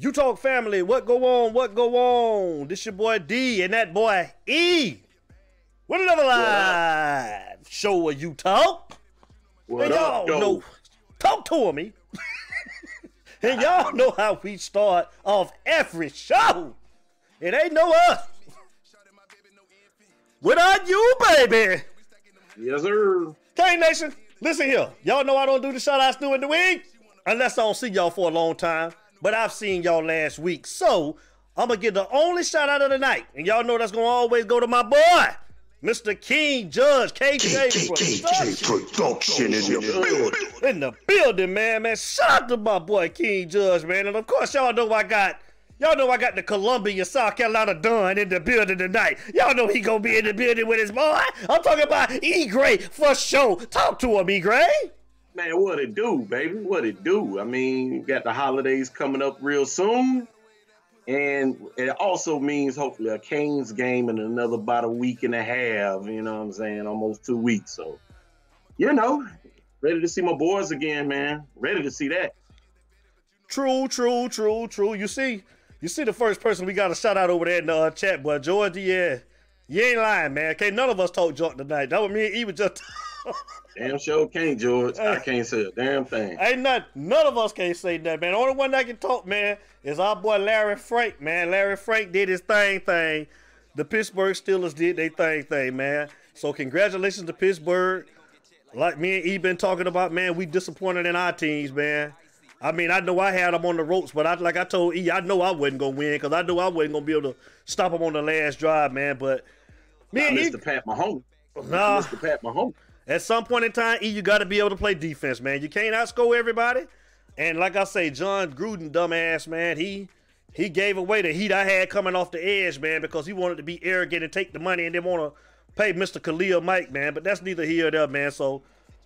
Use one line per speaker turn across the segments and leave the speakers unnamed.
You talk family, what go on, what go on? This your boy D and that boy E. With another live show where you talk.
What
and y'all know, talk to me. and y'all know how we start off every show. It ain't no us. Without you, baby.
Yes, sir.
K Nation, listen here. Y'all know I don't do the shout outs during the week unless I don't see y'all for a long time. But I've seen y'all last week. So I'm going to get the only shout out of the night. And y'all know that's going to always go to my boy, Mr. King Judge, KJ
KKK Production in the building.
in the building, man, man. Shout out to my boy King Judge, man. And of course, y'all know I got y'all know I got the Columbia, South Carolina Don in the building tonight. Y'all know he gonna be in the building with his boy. I'm talking about E Gray for show. Talk to him, E Gray.
Man, what it do, baby? What it do? I mean, got the holidays coming up real soon. And it also means hopefully a Canes game in another about a week and a half. You know what I'm saying? Almost two weeks. So, you know, ready to see my boys again, man. Ready to see that.
True, true, true, true. You see, you see the first person we got a shout out over there in the uh, chat, boy. George, yeah. You ain't lying, man. Okay, none of us talk junk tonight. That was me and was just
Damn sure can't, George. I can't say a damn thing.
Ain't not none of us can't say that, man. The only one that can talk, man, is our boy Larry Frank, man. Larry Frank did his thing thing. The Pittsburgh Steelers did their thing thing, man. So congratulations to Pittsburgh. Like me and E been talking about, man, we disappointed in our teams, man. I mean, I know I had them on the ropes, but I like I told E, I know I wasn't gonna win because I knew I wasn't gonna be able to stop them on the last drive, man. But me and E,
Mr. Pat Mahomes.
nah,
Mr. Pat Mahomes.
At some point in time, E, you got to be able to play defense, man. You can't outscore everybody. And like I say, Jon Gruden, dumbass, man, he he gave away the heat I had coming off the edge, man, because he wanted to be arrogant and take the money and then want to pay Mr. Khalil Mack, man. But that's neither here or there, man. So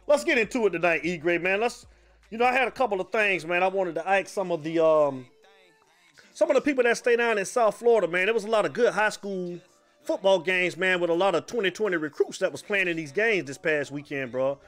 let's get into it tonight, E. Gray, man. Let's, you know, I had a couple of things, man. I wanted to ask some of the um some of the people that stay down in South Florida, man. There was a lot of good high school football games, man, with a lot of 2020 recruits that was playing in these games this past weekend, bro.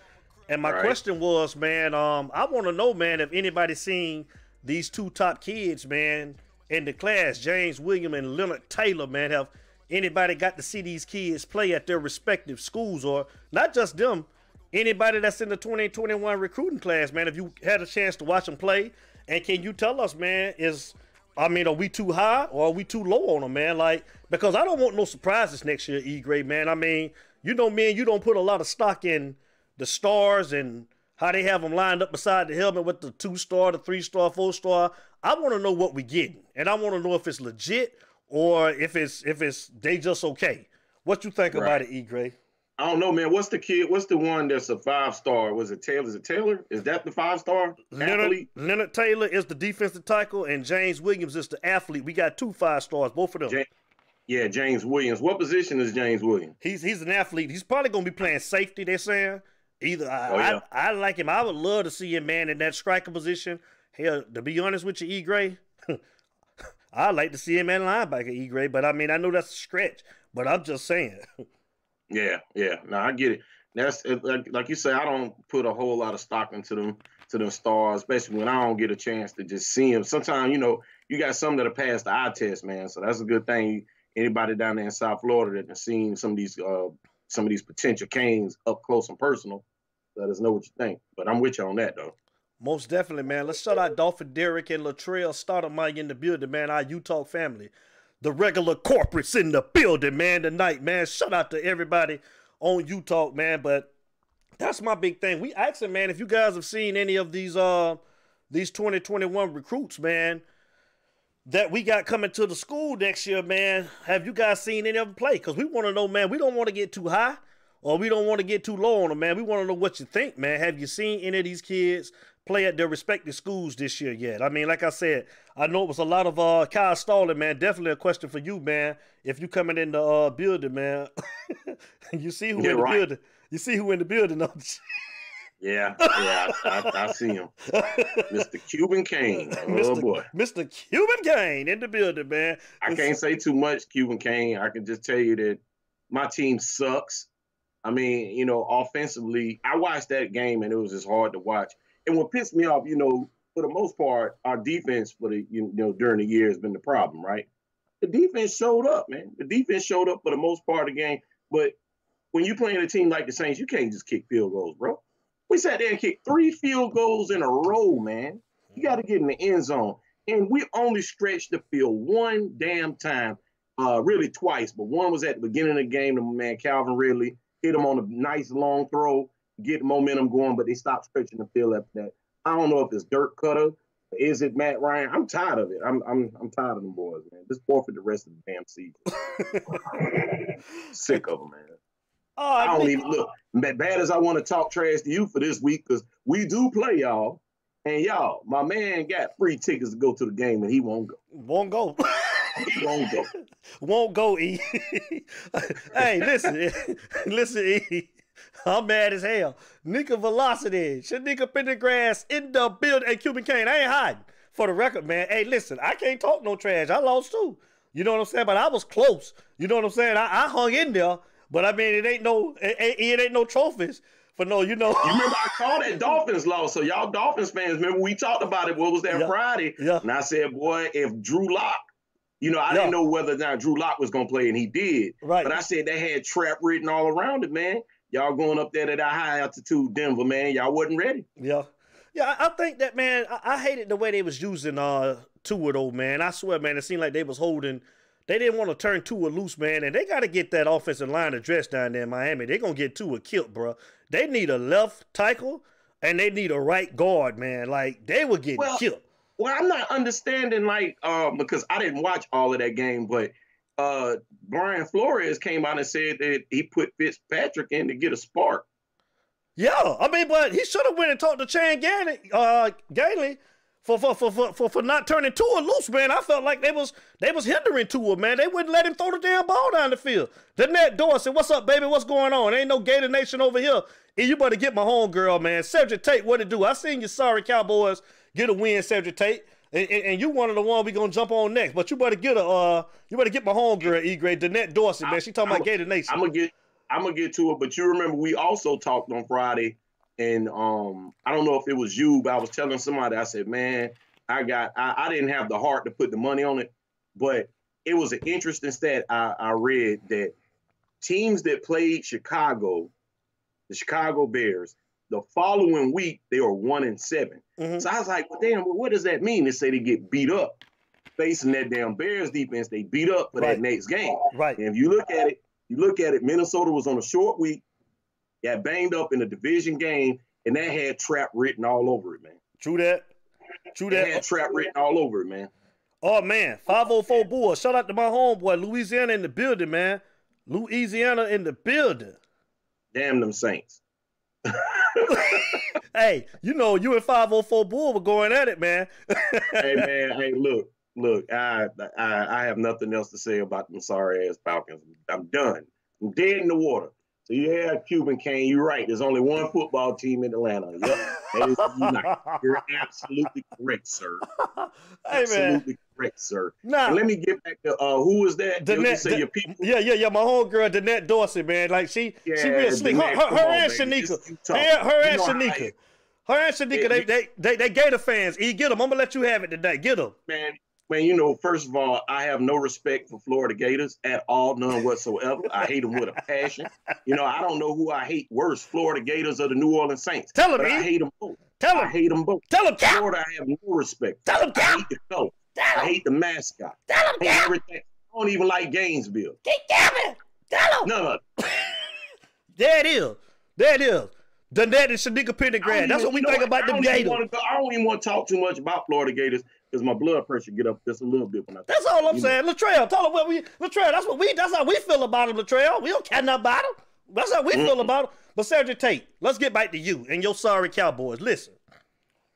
And my
Right.
question was, man, um, I want to know, man, if anybody seen these two top kids, man, in the class, James William and Leonard Taylor, man, have anybody got to see these kids play at their respective schools, or not just them, anybody that's in the 2021 recruiting class, man, if you had a chance to watch them play, and can you tell us, man, is I mean, are we too high or are we too low on them, man? Like, because I don't want no surprises next year, E Gray, man. I mean, you know, man, you don't put a lot of stock in the stars and how they have them lined up beside the helmet with the two star, the three star, four star. I want to know what we're getting, and I want to know if it's legit or if it's if it's they just okay. What you think about it, E Gray?
I don't know, man. What's the kid? What's the one that's a five star? Was it Taylor? Is it Taylor? Is that the five star
Leonard,
athlete?
Leonard Taylor is the defensive tackle, and James Williams is the athlete. We got two five stars, both of them.
Ja- Yeah, James Williams. What position is James Williams?
He's he's an athlete. He's probably gonna be playing safety. They're saying either. I,
Oh, yeah.
I I like him. I would love to see him man in that striker position. Hell, to be honest with you, E Gray, I'd like to see him at linebacker, E Gray. But I mean, I know that's a stretch. But I'm just saying.
Yeah, yeah. No, I get it. That's like, like you say. I don't put a whole lot of stock into them to them stars, especially when I don't get a chance to just see them. Sometimes you know you got some that have passed the eye test, man. So that's a good thing. Anybody down there in South Florida that has seen some of these uh, some of these potential canes up close and personal, let us know what you think. But I'm with you on that though.
Most definitely, man. Let's shout out Dolphin Derrick and Latrell Stoudemire in the building, man. Our Utah family. The regular corporates in the building, man, tonight, man. Shout out to everybody on Utah, man. But that's my big thing. We asking, man, if you guys have seen any of these uh these 2021 recruits, man, that we got coming to the school next year, man. Have you guys seen any of them play? Because we want to know, man. We don't want to get too high or we don't want to get too low on them, man. We want to know what you think, man. Have you seen any of these kids play at their respective schools this year yet? I mean, like I said, I know it was a lot of uh Kyle Stalling, man. Definitely a question for you, man. If you coming in the uh, building, man, you see who in the
right.
building. You see who in the building.
Yeah, yeah, I, I, I see him. Mr. Cuban Kane. Oh
Mr.
boy,
Mr. Cuban Kane in the building, man.
I can't say too much, Cuban Kane. I can just tell you that my team sucks. I mean, you know, offensively, I watched that game and it was just hard to watch. And what pissed me off, you know, for the most part, our defense for the you know during the year has been the problem, right? The defense showed up, man. The defense showed up for the most part of the game. But when you're playing a team like the Saints, you can't just kick field goals, bro. We sat there and kicked three field goals in a row, man. You got to get in the end zone. And we only stretched the field one damn time, uh, really twice, but one was at the beginning of the game. The man Calvin Ridley hit him on a nice long throw, get momentum going, but they stopped stretching the field after that. I don't know if it's Dirk Koetter, is it Matt Ryan? I'm tired of it. I'm I'm I'm tired of them boys, man. Just forfeit the rest of the damn season. Sick of them, man.
Oh,
I don't
think-
even look bad as I want to talk trash to you for this week because we do play y'all, and y'all, my man got free tickets to go to the game and he won't go.
won't go.
Won't go.
won't go, E. hey, listen, listen, E. I'm mad as hell. Nika Velocity, Shanika Pendergrass in the building. Hey, Cuban Kane, I ain't hiding. For the record, man. Hey, listen, I can't talk no trash. I lost too. You know what I'm saying? But I was close. You know what I'm saying? I, I hung in there. But I mean, it ain't no, it, ain't- it ain't no trophies for no, you know.
You remember I called that Dolphins loss. So y'all Dolphins fans, remember we talked about it. What was that
Yeah.
Friday?
Yeah.
And I said, boy, if Drew Lock, you know, I
Yeah.
didn't know whether or not Drew Lock was gonna play, and he did.
Right.
But I said they had trap written all around it, man. Y'all going up there to that high altitude Denver, man. Y'all wasn't ready.
Yeah. Yeah, I I think that man, I, I hated the way they was using uh Tua though, man. I swear, man, it seemed like they was holding they didn't want to turn Tua loose, man, and they gotta get that offensive line addressed down there in Miami. They're gonna get Tua killed, bro. They need a left tackle and they need a right guard, man. Like they were getting
Well,
killed.
Well, I'm not understanding like um because I didn't watch all of that game, but uh Brian Flores came out and said that he put Fitzpatrick in to get a spark.
Yeah, I mean, but he should have went and talked to Chan Gailey, uh, Gailey for, for, for, for, for, for not turning Tua loose, man. I felt like they was they was hindering Tua, man. They wouldn't let him throw the damn ball down the field. The net door said, "What's up, baby? What's going on? Ain't no Gator Nation over here." And you better get my home girl, man. Cedric Tate, what it do? I seen you, sorry Cowboys, get a win, Cedric Tate. And, and, and you one of the one we gonna jump on next, but you better get a uh, you better get my home girl, E. Gray, Danette Dorsey, man. She talking
I'm-
about Gator Nation.
I'm gonna get I'm gonna get to it, but you remember we also talked on Friday, and um I don't know if it was you, but I was telling somebody I said, man, I got I, I didn't have the heart to put the money on it, but it was an interesting stat I, I read that teams that played Chicago, the Chicago Bears, the following week they were one and seven.
Mhm.
So I was like, well, damn, well, what does that mean? They say they get beat up. Facing that damn Bears defense, they beat up for
Right.
that next game.
Right.
And if you look at it, you look at it, Minnesota was on a short week, got banged up in a division game, and that had trap written all over it, man.
True that. True
That had trap written all over it, man.
Oh man, 504 Bulls. Shout out to my homeboy, Louisiana in the building, man. Louisiana in the building.
Damn them Saints.
Hey, you know you and 504 Bull were going at it, man.
hey man, hey, look, look, I, I I have nothing else to say about them sorry ass Falcons. I'm done. I'm dead in the water. So yeah, Cuban Kane, you're right. There's only one football team in Atlanta. Yep. That is United. You're absolutely correct, sir.
hey man.
Absolutely correct, sir. And let me get back to uh who was that?
Danette-
you say your people.
Yeah, yeah, yeah. My homegirl, Danette Dorsey, man. Like she, she real slick. Her, her, her
on,
and. Shanika, her, her and Shanika, her and Shanika.
Yeah,
they,
you-
they, they, they Gator fans. E, get them. I'm gonna let you have it today. Get them.
man, man, you know, first of all, I have no respect for Florida Gators at all, none whatsoever. I hate them with a passion. You know, I don't know who I hate worse, Florida Gators or the New Orleans Saints.
Tell 'em,
but I hate them both.
Tell them.
I hate them both.
Tell them,
Florida, I have no respect.
Tell them,
I hate the color.
Tell
I hate the mascot.
Tell them,
I hate everything. I don't even like Gainesville.
Keep coming. Tell them.
None of it.
There it is. There it is. Danette and Shanika
I Pendergrass.
That's what we think about them Gators.
I don't even want to talk too much about Florida Gators because my blood pressure get up just a little bit when I.
That's all I'm saying. Latrell, tell him what we Latrell, that's what we that's how we feel about him, Latrell. We don't care nothing about him. That's how we feel about him. But Sergeant Tate, let's get back to you and your sorry Cowboys. Listen,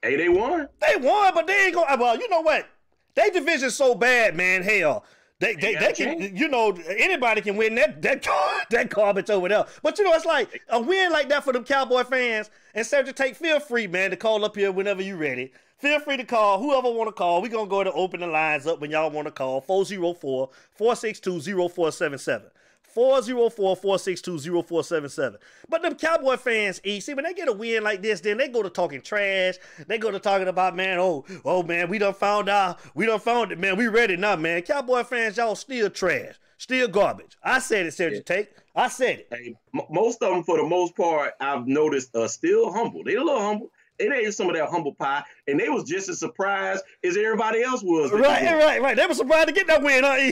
Hey, they won.
they won, but they ain't gonna well, you know what? They division so bad, man. Hell. They, they, they can, you know, anybody can win that that that garbage over there. But you know, it's like a win like that for them Cowboy fans. And Sergeant Tate, feel free, man, to call up here whenever you're ready. Feel free to call whoever want to call. We're gonna go to open the lines up when y'all want to call 404-462-0477. 404-462-0477. But them Cowboy fans, E, see, when they get a win like this, then they go to talking trash. They go to talking about, man, oh, oh man, we done found out. We done found it, man. We ready now, man. Cowboy fans, y'all still trash. Still garbage. I said it, Sergio yeah. Take. I said it.
Hey, m- most of them, for the most part, I've noticed are still humble. They a little humble it ate some of that humble pie, and they was just as surprised as everybody else was.
Right, right, right. They were surprised to get that win, huh?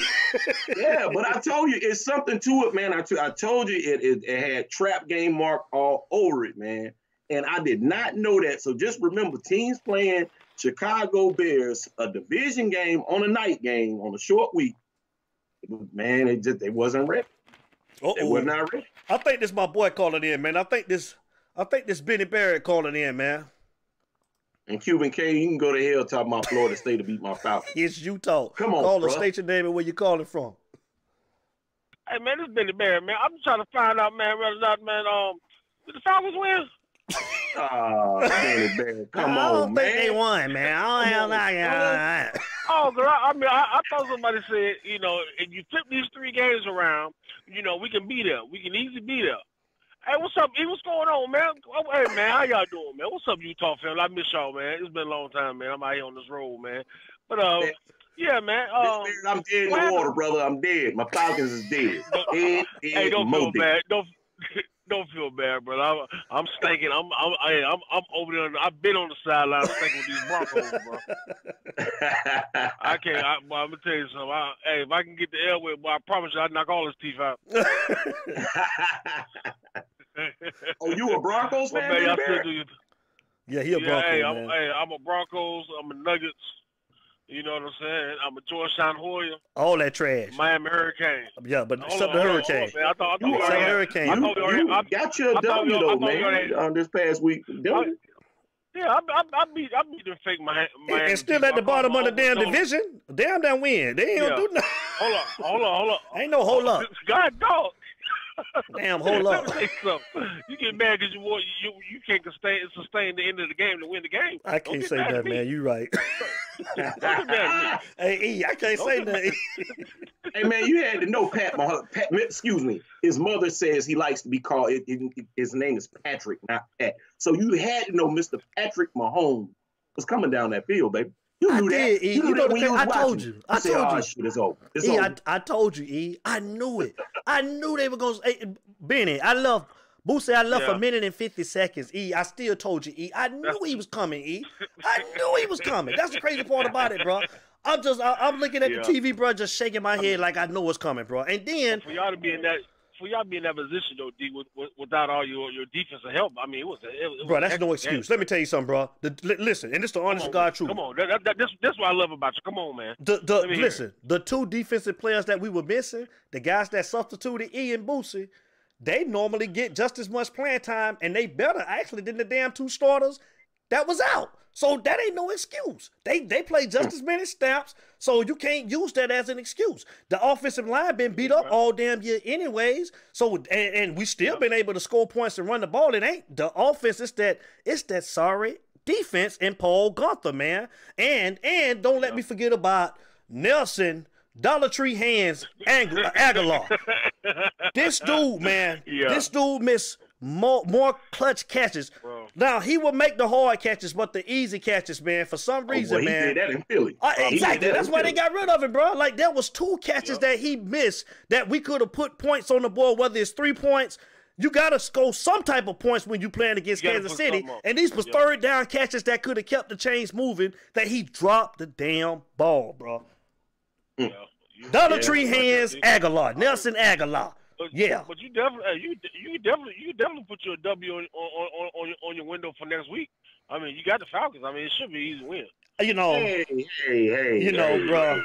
yeah, but I told you it's something to it, man. I, t- I told you it, it, it had trap game mark all over it, man. And I did not know that. So just remember, teams playing Chicago Bears, a division game on a night game on a short week. Man, it just they wasn't ready. Uh-oh. They were not ready.
I think this my boy calling in, man. I think this I think this Benny Barrett calling in, man.
And Cuban K, you can go to hell talking about Florida State to beat my Falcons.
it's Utah.
Come on,
Call
bro.
the station name and where you calling from.
Hey man, this is Benny Barrett, man. I'm just trying to find out, man, whether or not, man, um, did the Falcons win?
oh, Benny Barrett, come
I
on,
man. think they won, man. I don't have that.
Oh, girl, I mean, I, I thought somebody said, you know, if you flip these three games around, you know, we can be there. We can easily be there. Hey, what's up, E? What's going on, man? Oh, hey, man, how y'all doing, man? What's up, Utah family? I miss y'all, man. It's been a long time, man. I'm out here on this road, man. But uh, yeah, man. Um,
I'm dead in the water, brother. I'm dead. My Falcons is dead. dead,
dead hey, don't feel bad. Don't don't feel bad, brother. I'm, I'm stinking. I'm I'm I'm I'm over there. I've been on the sideline stinking with these Broncos, bro. I can't. I, I'm gonna tell you something. I, hey, if I can get the airway, boy, I promise you, I knock all his teeth out.
oh, you a Broncos fan?
Well,
man,
do,
yeah, he a
yeah,
Broncos
hey,
man.
I'm, hey, I'm a Broncos. I'm a Nuggets. You know what I'm saying? I'm a Georgetown Hoya.
All that trash.
Miami Hurricane.
Yeah, but
hold
something Hurricane.
On, I thought, I thought
you
already,
Hurricane.
I thought you,
you
I,
got your W though, man, on this past week.
I, yeah, I, I, I beat I beat them fake Miami.
And still at the bottom of the damn division. Damn, damn win. They ain't yeah. gonna do nothing.
Hold on, hold on, hold on.
Ain't no hold up.
Oh, God, dog.
Damn, hold up.
you get mad because you you you can't sustain sustain the end of the game to win the game.
I can't say that, man. You right. hey, E, I can't Don't say that.
hey, man, you had to know Pat, Pat. Excuse me. His mother says he likes to be called. It, it, his name is Patrick, not Pat. So you had to know Mr. Patrick Mahomes was coming down that field, baby. You knew
I
that.
Did, e.
You knew
you
that when
I told you. I,
I said,
told
oh,
you.
Shit, it's over. It's
e,
over.
I, I told you, E. I knew it. I knew they were going to. Hey, Benny, I love. Boo Boosie, I left
Yeah.
a minute and 50 seconds. E, I still told you, E. I knew he was coming, E. I knew he was coming. That's the crazy part about it, bro. I'm just, I, I'm looking at
Yeah.
the TV, bro, just shaking my head like I know what's coming, bro. And then,
For y'all to be in that. For y'all to be in that position though, D, with, with, without all your, your defensive help, I mean, it was. A, it,
bro, that's no excuse.
game.
Let me tell you something, bro. The, li- listen, and this the honest
on,
God truth.
Come on, that, that, this, is what I love about you. Come on, man.
The, the
Let me hear
listen, the two defensive players that we were missing, the guys that substituted E and Boosie, they normally get just as much playing time, and they better actually than the damn two starters that was out. So that ain't no excuse. They they play just mm. as many snaps, so you can't use that as an excuse. The offensive line been beat up all damn year anyways. So and, and we still been able to score points and run the ball. It ain't the offense. It's that it's that sorry defense in Paul Guenther, man. And and don't let me forget about Nelson Dollar Tree Hands Ang- uh, Agholor. This dude, man,
Yeah.
this dude missed more more clutch catches.
Bro.
Now he will make the hard catches, but the easy catches, man, for some
Oh,
reason,
boy, he
man.
did that in Philly.
Uh, exactly.
that
That's
in
why they got rid of him, bro. Like there was two catches that he missed that we could have put points on the board, whether it's three points. You gotta score some type of points when you playing against
You
Kansas City. And these was
Yeah.
third down catches that could have kept the chains moving. That he dropped the damn ball, bro.
Yeah.
Dollar
yeah,
Tree Hands Agholor, Nelson Agholor.
But,
Yeah.
but you definitely, you you definitely, you definitely put your W on on, on, on, your, on your window for next week. I mean, you got the Falcons. I mean, it should be easy win.
You know,
Hey, hey, hey.
you know,
hey,
bro.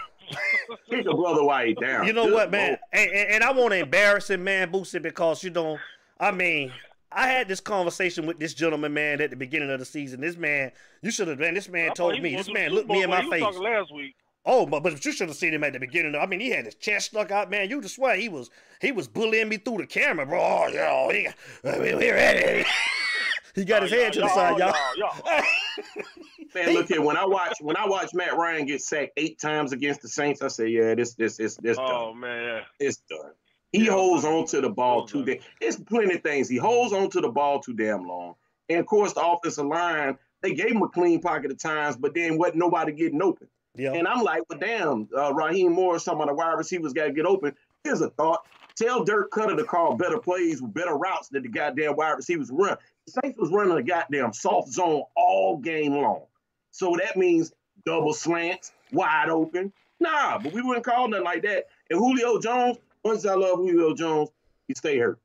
Keep the brother White down.
You know
Good
what, man? And, and, and I want to embarrass him, man, Boosie, because you know, I mean, I had this conversation with this gentleman, man, at the beginning of the season. This man, you should have, man. This man
I
told me. This man looked me in my
but he was
face.
last week.
Oh, but but you should have seen him at the beginning. I mean, he had his chest stuck out, man. You just swear he was he was bullying me through the camera, bro. Oh, yo, he, we're ready. he got his
Oh,
head to the side, y'all.
y'all, y'all.
Man, look here. When I watch when I watch Matt Ryan get sacked eight times against the Saints, I say, yeah, this this this this
Oh
done.
man,
It's done. He
Yeah.
holds on to the ball
Well
too damn. It's plenty of things. He holds on to the ball too damn long. And of course, the offensive line, they gave him a clean pocket at times, but then wasn't nobody getting open. And I'm like, well, damn, uh, Raheem Morris, some of the wide receivers got to get open. Here's a thought. Tell Dirk Koetter to call better plays with better routes that the goddamn wide receivers run. The Saints was running a goddamn soft zone all game long. So that means double slants, wide open. Nah, but we wouldn't call nothing like that. And Julio Jones, once I love Julio Jones, he stay hurt.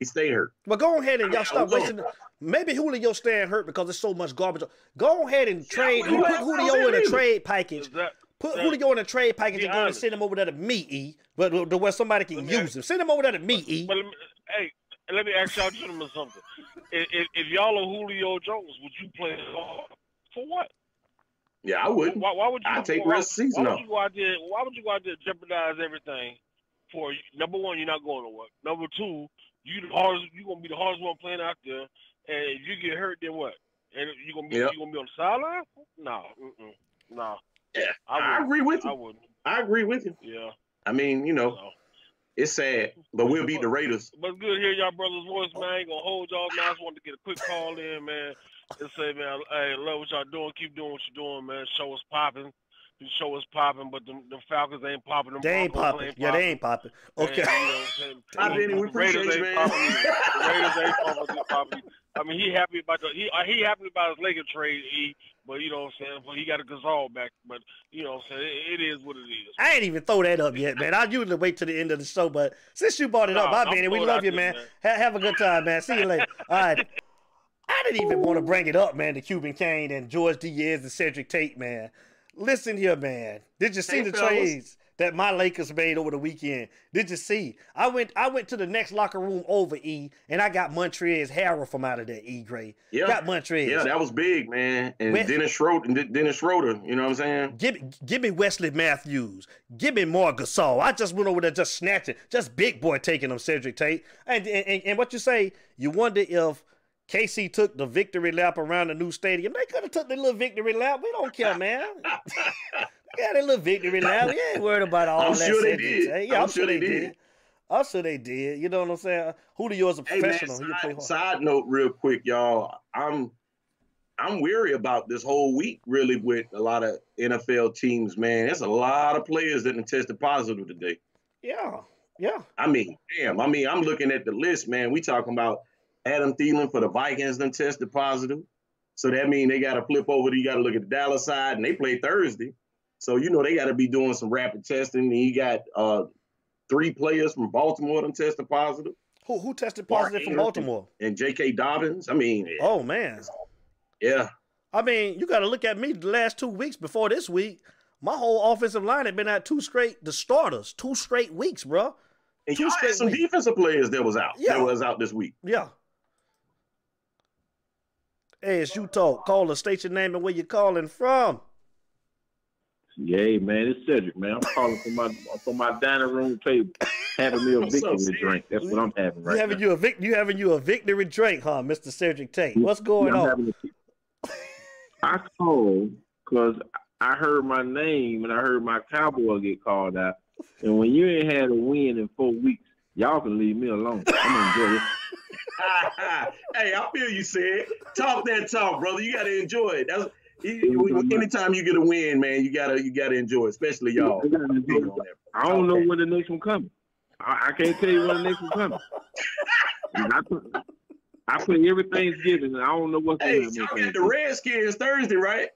He stay hurt.
Well, go ahead and y'all stop
will.
wasting. Maybe Julio staying hurt because there's so much garbage. Go ahead and trade.
well,
put
well,
Julio in a trade package.
Is that
Put
that-
Julio in a trade package and go and send him over there to me, E. But to where somebody can
Let
use
ask-
him. Send him over there to me, E.
But let me, hey, let me ask y'all gentlemen something. If, if, if y'all are Julio Jones, would you play? For what?
Yeah, I would.
Why, why would you?
I'd take
why,
rest of the season
why would you go out there? Why would you go out there and jeopardize everything? For number one, you're not going to work. Number two, you the hardest. You gonna be the hardest one playing out there, and if you get hurt, then what? And you gonna be
Yep.
you gonna be on the sideline? No, no.
Yeah,
I,
I agree with
I
you.
wouldn't.
I agree with you.
Yeah.
I mean, you know, it's sad, but we'll beat the Raiders.
But good to hear y'all brother's voice, man. I ain't gonna hold y'all, man. I just wanted to get a quick call in, man. And say, man, hey, love what y'all doing. Keep doing what you're doing, man. Show us popping. The show is popping, but the, the Falcons ain't popping. Them
They ain't
Broncos
popping. Yeah, they ain't popping.
And,
Okay.
you know I'm?
Hi, Benny. We
The Raiders
appreciate you,
ain't
man.
popping either. The Raiders ain't popping. popping. I mean, he happy about the he uh, he happy about his Lakers trade, he, but you know what I'm saying. But he got a Gasol back, but you know what I'm saying. It, it is what it is.
I ain't even throw that up yet, man. I usually wait to the end of the show, but since you brought it up,
Nah,
my
I'm
Benny, we love you, man.
man.
Ha- have a good time, man. See you later. All right. I didn't even want to bring it up, man, The Cuban Kane and George Diaz and Cedric Tate, man. Listen here, man. Did you see
Hey,
the
fellas.
trades that my Lakers made over the weekend? Did you see? I went I went to the next locker room over, E, and I got Montrezl Harrell from out of there, E Gray.
Yeah.
Got Montrezl.
Yeah, that was big, man. And
Where-
Dennis Schroeder, and Dennis Schroeder, you know what I'm saying?
Give, me give me Wesley Matthews. Give me more Gasol. I just went over there just snatching, just big boy taking them, Cedric Tate. And, and, and what you say, you wonder if KC took the victory lap around the new stadium. They could have took the little victory lap. We don't care, man. they got a little victory lap. We ain't worried about all that.
I'm
that.
sure they did.
Tate. Yeah, I'm, sure they did.
did.
I'm sure they did. You know what I'm saying? Julio's a
Hey man,
professional. he can play
side, side note, real quick, y'all. I'm I'm weary about this whole week, really, with a lot of NFL teams. Man, there's a lot of players that have tested positive today.
Yeah, yeah.
I mean, damn. I mean, I'm looking at the list, man. We talking about Adam Thielen for the Vikings done tested positive. So that means they got to flip over. You got to look at the Dallas side, and they play Thursday. So you know they got to be doing some rapid testing. And you got uh, three players from Baltimore done tested positive,
Who, who tested
Mark
positive from
Ingram.
Baltimore?
and J.K. Dobbins. I mean,
Oh, man.
yeah,
I mean, you got to look at me the last two weeks before this week. My whole offensive line had been at two straight, the starters, two straight weeks, bro.
and
Two
y'all had some
weeks.
defensive players that was out.
Yeah.
That was out this week.
Yeah. Hey, it's you talk. Call us, state your name and where you're calling from.
Yeah, man, it's Cedric, man. I'm calling from my from my dining room table, having me a victory
Cedric?
drink. That's what I'm having
You
right
having
now.
you a vic- you having you a victory drink, huh, Mr. Cedric Tate? What's going
Yeah,
on?
a- I called because I heard my name and I heard my cowboy get called out. And when you ain't had a win in four weeks, y'all can leave me alone. I'm gonna this.
Hey, I feel you said. Talk that talk, brother. You gotta enjoy it. That's anytime you get a win, man, you gotta you gotta enjoy, it, especially y'all.
I gotta enjoy
Big
it.
on that.
I don't know when the next one coming. I, I can't tell you when the next one coming. I put, I put every Thanksgiving, and I don't know what's
Hey,
going
y'all
on.
got the Redskins Thursday, right?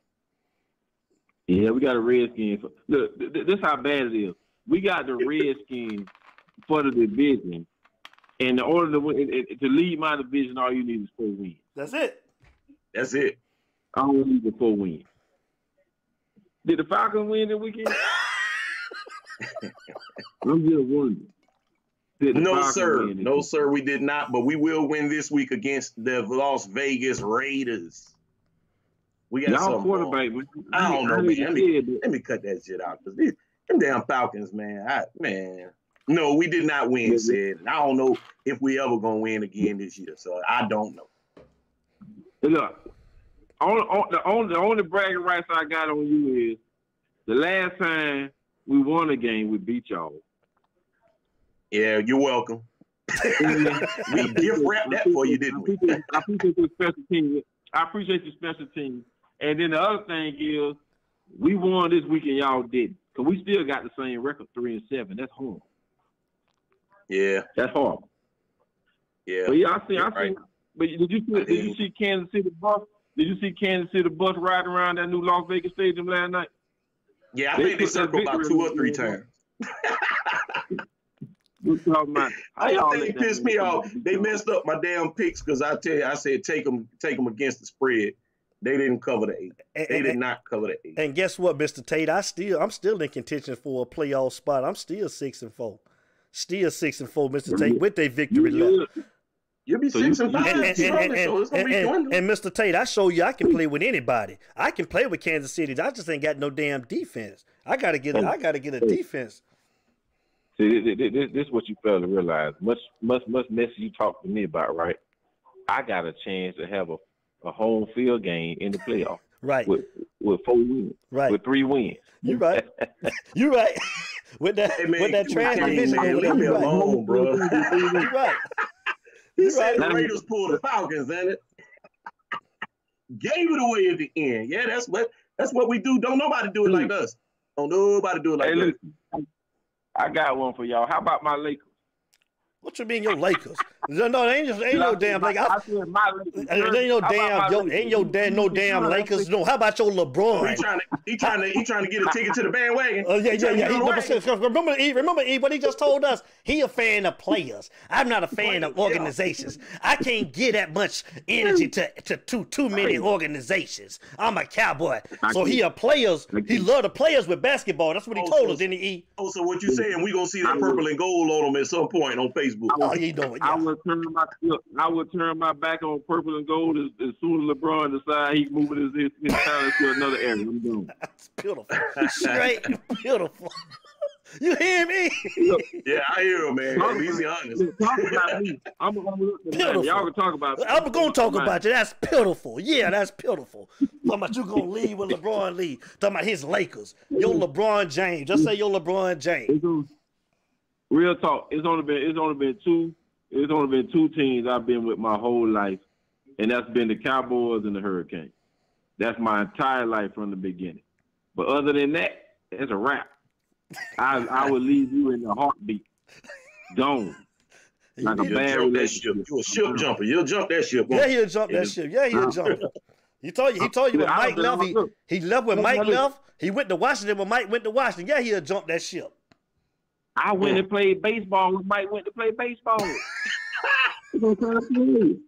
Yeah, we got a Redskins. Look, th- th- this how bad it is. We got the Redskins for the division, and in order to win, it- it- to lead my division, all you need is four wins.
That's it.
That's it.
I don't need the four wins. Did the Falcons win the weekend? I'm just wondering. Did
No,
Falcons
sir. No, sir, we did not, but we will win this week against the Las Vegas Raiders. We got
Y'all
something
quarterback, man.
I don't know, man.
to
I mean-
hear that.
Let me cut that shit out because these them damn Falcons, man. I, man. No, we did not win. And I don't know if we ever gonna win again this year. So I don't know.
Look, on, on, the, only, the only bragging rights I got on you is the last time we won a game, we beat y'all.
Yeah, you're welcome. we gift wrapped that for you, didn't we?
I appreciate your special team. I appreciate your special team. And then the other thing is, we won this weekend, y'all didn't. Because we still got the same record, three and seven. That's horrible.
Yeah,
That's horrible.
yeah.
But yeah, I see. I
You're
see.
right.
But did you see? Did you see Kansas City bus? Did you see Kansas City bus riding around that new Las Vegas stadium last night?
Yeah, I
They
think they circled about two or three times.
We talking about how
I
y'all
think
let
they pissed me off. They messed up my damn picks because I tell you, I said take them, take them against the spread. They didn't cover the eight.
And,
They
and-
did not cover the eight.
and guess what, Mr. Tate? I still I'm still in contention for a playoff spot. I'm still six and four. Still six and four, Mr. Tate, with their victory
you,
left.
You'll be
So
six
you-
and
and-
five.
And, and,
shortly,
and, and,
so it's gonna
and,
be
and-
dwindling.
and Mr. Tate, I show you I can play with anybody. I can play with Kansas City. I just ain't got no damn defense. I gotta get a, I gotta get a defense.
See, this, this, this, this is what you fail to realize. Much, much, much mess you talk to me about, right? I got a chance to have a, a home field game in the playoff
Right,
with with four wins,
right.
with three wins.
You right. You right. With that
Hey, man,
with that
you
trash
can't,
division
man. Leave me
You right.
alone, bro.
You right.
He said
right.
the Raiders pulled the Falcons, ain't it? Gave it away at the end. Yeah, that's what that's what we do. Don't nobody do it like us. Don't nobody do it like
Hey,
us.
listen, I got one for y'all. How about my Lakers?
What you mean your Lakers? No, no, they ain't just ain't no damn like I,
I said my Lakers.
ain't no damn
my
yo,
Lakers?
ain't your damn no damn Lakers. No, how about your LeBron?
He
LeBron?
trying to he trying to he trying to get a ticket to the bandwagon.
Oh yeah,
He
yeah, yeah. He,
on
remember, E, remember E, what he just told us? He a fan of players. I'm not a fan of organizations. I can't get that much energy to to too too many organizations. I'm a cowboy, so he a players. He love the players with basketball. That's what he
Oh,
told
so-
us, didn't he? E?
Oh, so what you saying? We gonna see that purple and gold on them at some point on Facebook.
Oh, you know it.
I
Yeah.
would turn my look, I would turn my back on purple and gold as, as soon as LeBron decides he's moving his his, his talent to another area. I'm going.
That's beautiful. Straight beautiful. You hear me?
Yeah, I hear him, man. At least he honest.
Look, talk about me. I'm gonna look at
Beautiful.
Y'all can talk about.
I'm gonna talk about you. That's pitiful. Yeah, that's pitiful. Talking about you gonna leave with LeBron leave. Talking about his Lakers. Yo, LeBron James. Just say yo, LeBron James.
It's on- real talk. It's only been it's only been two. It's only been two teams I've been with my whole life, and that's been the Cowboys and the Hurricanes. That's my entire life from the beginning. But other than that, it's a wrap. I I would leave you in a heartbeat, gone. Like a
You'll
bad
jump that ship.
relationship.
You a ship jumper. You'll jump that ship.
Yeah, he'll jump that ship. Yeah, he'll jump. He told you. He told you when Mike
don't
left. He,
Look.
he left when Mike
look.
left. He went to Washington when Mike went to Washington. Yeah, he'll jump that ship.
I went and played baseball when Mike went to play baseball. I'm trying to tell you.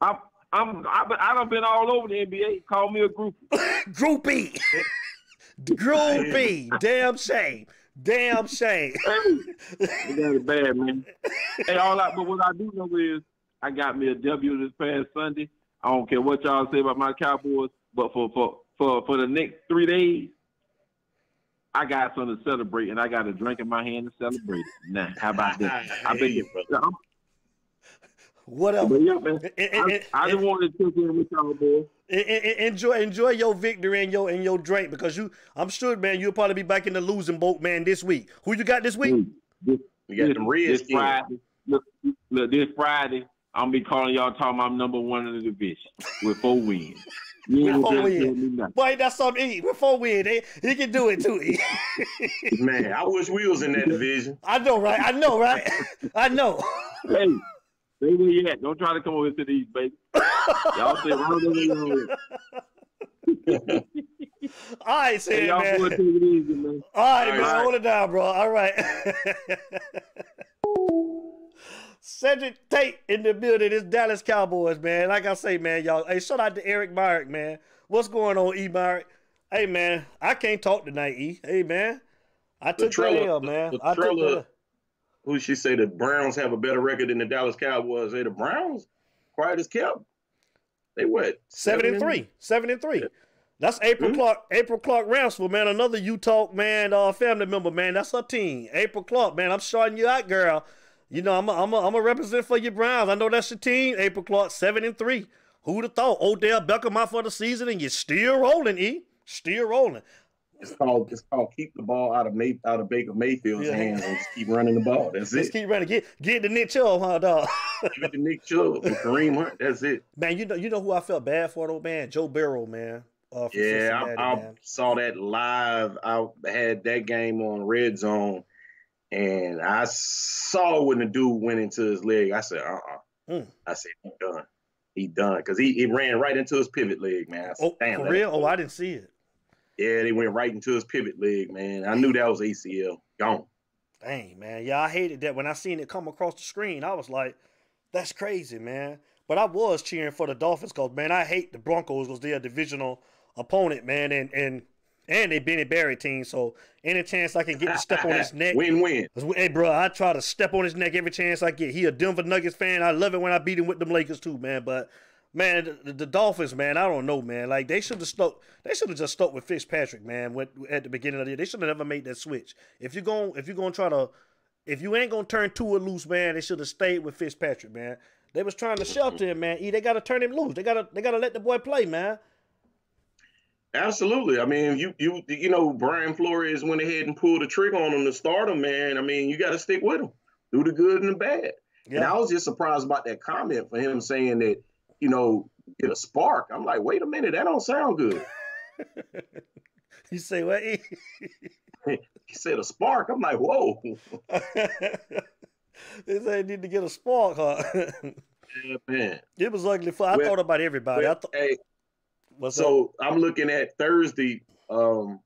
I'm I've been, done been all over the NBA. Call me a groupie.
Groupie. Groupie. Damn shame. Damn shame.
Hey, they got it bad, man. hey, all I, but what I do know is I got me a W this past Sunday. I don't care what y'all say about my Cowboys, but for for for for the next three days, I got something to celebrate, and I got a drink in my hand to celebrate it. Now, how about that?
I
I
hear
been,
you, brother.
I'm,
Whatever.
but yeah, man.
And- and-
I, I just wanted to check in with y'all, boys.
En- en- en- enjoy enjoy your victory and your and your drink because you I'm sure man you'll probably be back in the losing boat man this week. Who you got this week?
Hey, this,
You got them
this Friday, look, look, this Friday, I'm gonna be calling y'all talking I'm number one in the division with four wins. You ain't
With four
just tell
wins.
me nothing.
Boy, that's something before we he, he can do it too. E.
Man, I wish we was in that division.
I know, right? I know, right? I know.
Hey, stay where you at. Don't try to come over to these, baby. Y'all stay right over there.
All right,
Hey,
Sam,
boys
man.
easy, man.
All right,
All
man.
right.
Hold it down, bro. All right. Cedric Tate in the building. It's Dallas Cowboys, man. Like I say, man, y'all. Hey, shout out to Eric Myrick, man. What's going on, E. Myrick? Hey, man. I can't talk tonight, E. Hey, man. I took
Trella-
L, man.
the
I took that.
Who she say the Browns have a better record than the Dallas Cowboys? Hey, the Browns, quiet as kept. They what?
Seven and three. Seven and three. That's April
Mhm.
Clark. April Clark Ramsford, man. Another Utah man, uh, family member, man. That's her team. April Clark, man. I'm shouting you out, girl. You know, I'm a, I'm a, I'm a represent for your Browns. I know that's your team. April Clark, seven and three. Who'd have thought? Odell Beckham out for the season, and you're still rolling, E. Still rolling.
It's called it's called keep the ball out of May out of Baker Mayfield's
Yeah.
hands and just keep running the ball. That's
Just
it.
keep running. Get get the Nick Chubb, huh, dog?
Give it to Nick Chubb Kareem Hunt. That's it.
man, you know you know who I felt bad for though, man. Joe Burrow, man. Uh,
Yeah, I, I saw that live. I had that game on Red Zone, and I saw when the dude went into his leg. I said, "Uh, uh
Mm.
I said, "He done. He done." Because he, he ran right into his pivot leg, man. Said,
Oh,
"Damn,
for real? Oh, I didn't see it.
Yeah, they went right into his pivot leg, man. I knew that was ACL. Gone.
Dang, man. Yeah, I hated that when I seen it come across the screen. I was like, that's crazy, man. But I was cheering for the Dolphins because, man, I hate the Broncos because they're a divisional opponent, man, and and and they Benny Barry team. So any chance I can get to step on his neck.
Win win.
Hey, bro, I try to step on his neck every chance I get. He a Denver Nuggets fan. I love it when I beat him with them Lakers too, man. But man, the, the Dolphins, man, I don't know, man. Like they should have stuck. They should have just stuck with Fitzpatrick, man. At the beginning of the year, they should have never made that switch. If you're going, if you're gonna try to, if you ain't gonna turn Tua loose, man, they should have stayed with Fitzpatrick, man. They was trying to shelter him, man. E, they gotta turn him loose. They gotta, they gotta let the boy play, man.
Absolutely. I mean, you you you know, Brian Flores went ahead and pulled the trigger on him to start him, man. I mean, you got to stick with him, do the good and the bad. And I was just surprised about that comment for him saying that, you know, get a spark. I'm like, wait a minute, that don't sound good.
you say what?
He said a spark. I'm like, whoa.
they say need to get a spark, huh?
Yeah, man.
it was ugly. For I
Well,
thought about everybody. I
But,
thought.
hey,
What's up?
so I'm looking at Thursday. Um,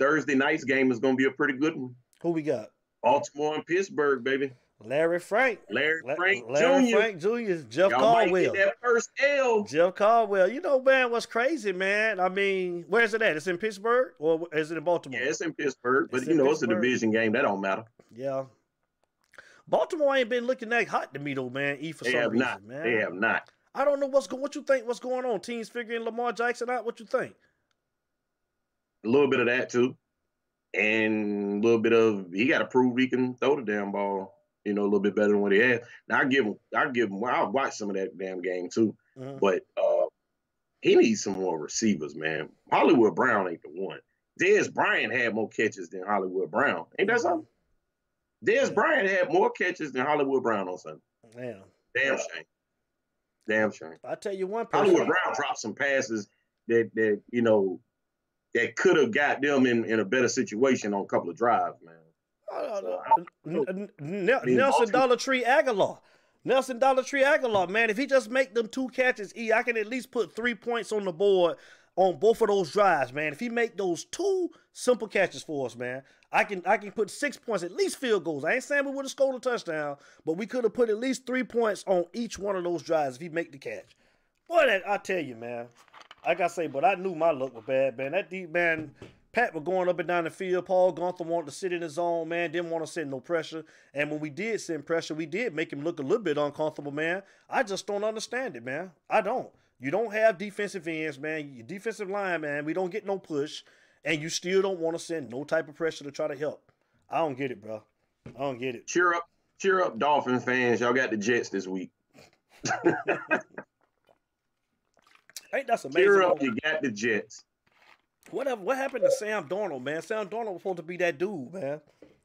Thursday night's game is going to be a pretty good one.
Who we got?
Baltimore and Pittsburgh, baby.
Larry Frank.
Larry
La-
Frank
Larry
Jr.
Frank Jr. Jeff Caldwell.
that first L.
Jeff Caldwell. You know, man, what's crazy, man? I mean, where's it at? It's in Pittsburgh or is it in Baltimore?
Yeah, it's in Pittsburgh, but
It's
you know it's a division game. That don't matter.
Yeah. Baltimore ain't been looking that hot to me though, man. E for
They
some
have
reason,
not.
man.
They have not.
I don't know what's going. What you think? What's going on? Teams figuring Lamar Jackson out. What you think?
A little bit of that too, and a little bit of he got to prove he can throw the damn ball. You know, a little bit better than what he had. Now I give him. I give him. I'll watch some of that damn game too.
Mhm.
But uh, he needs some more receivers, man. Hollywood Brown ain't the one. Dez Bryant had more catches than Hollywood Brown. Ain't that something? Dez Bryant had more catches than Hollywood Brown on Sunday.
Damn.
Damn shame. Damn shame.
I tell you one person.
Hollywood Brown dropped some passes that that you know that could have got them in, in a better situation on a couple of drives, man. So,
N- N- Nelson Dollar Tree Agholor. Nelson Dollar Tree Agholor, man. If he just make them two catches, E, I can at least put three points on the board on both of those drives, man. If he make those two simple catches for us, man, I can I can put six points, at least field goals. I ain't saying we would have scored a touchdown, but we could have put at least three points on each one of those drives if he make the catch. Boy, that I tell you, man. Like I say, but I knew my luck was bad, man. That deep man, Pat was going up and down the field. Paul Guenther wanted to sit in his zone, man. Didn't want to send no pressure. And when we did send pressure, we did make him look a little bit uncomfortable, man. I just don't understand it, man. I don't. You don't have defensive ends, man. Your defensive line, man. We don't get no push, and you still don't want to send no type of pressure to try to help. I don't get it, bro. I don't get it.
Cheer up, cheer up, Dolphin fans. Y'all got the Jets this week.
Ain't that's amazing?
Cheer up, you got the Jets.
Whatever. What happened to Sam Darnold, man? Sam Darnold was supposed to be that dude, man.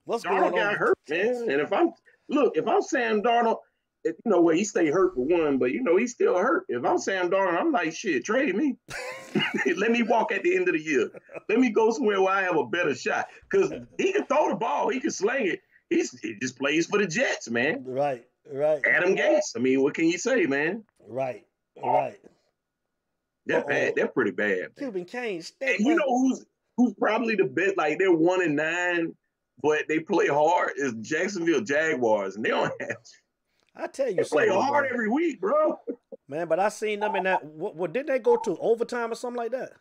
What's
Darnold
going on?
got hurt, man. And if I'm look, if I'm Sam Darnold, you know what, he stay hurt for one, but you know he's still hurt. If I'm Sam Darnold, I'm like, shit, trade me. Let me walk at the end of the year. Let me go somewhere where I have a better shot. Because he can throw the ball, he can sling it. He's he just plays for the Jets, man.
Right, right,
Adam Gase. I mean, what can you say, man?
right, oh. right.
They're
Uh-oh.
bad. They're pretty bad.
Cuban Kane,
you know who's who's probably the best? Like they're one and nine, but they play hard. Is Jacksonville Jaguars, and they don't have
I tell you,
they play
something,
hard
bro.
every week, bro.
man. But I seen them in that. What, what didn't they go to overtime or something like that?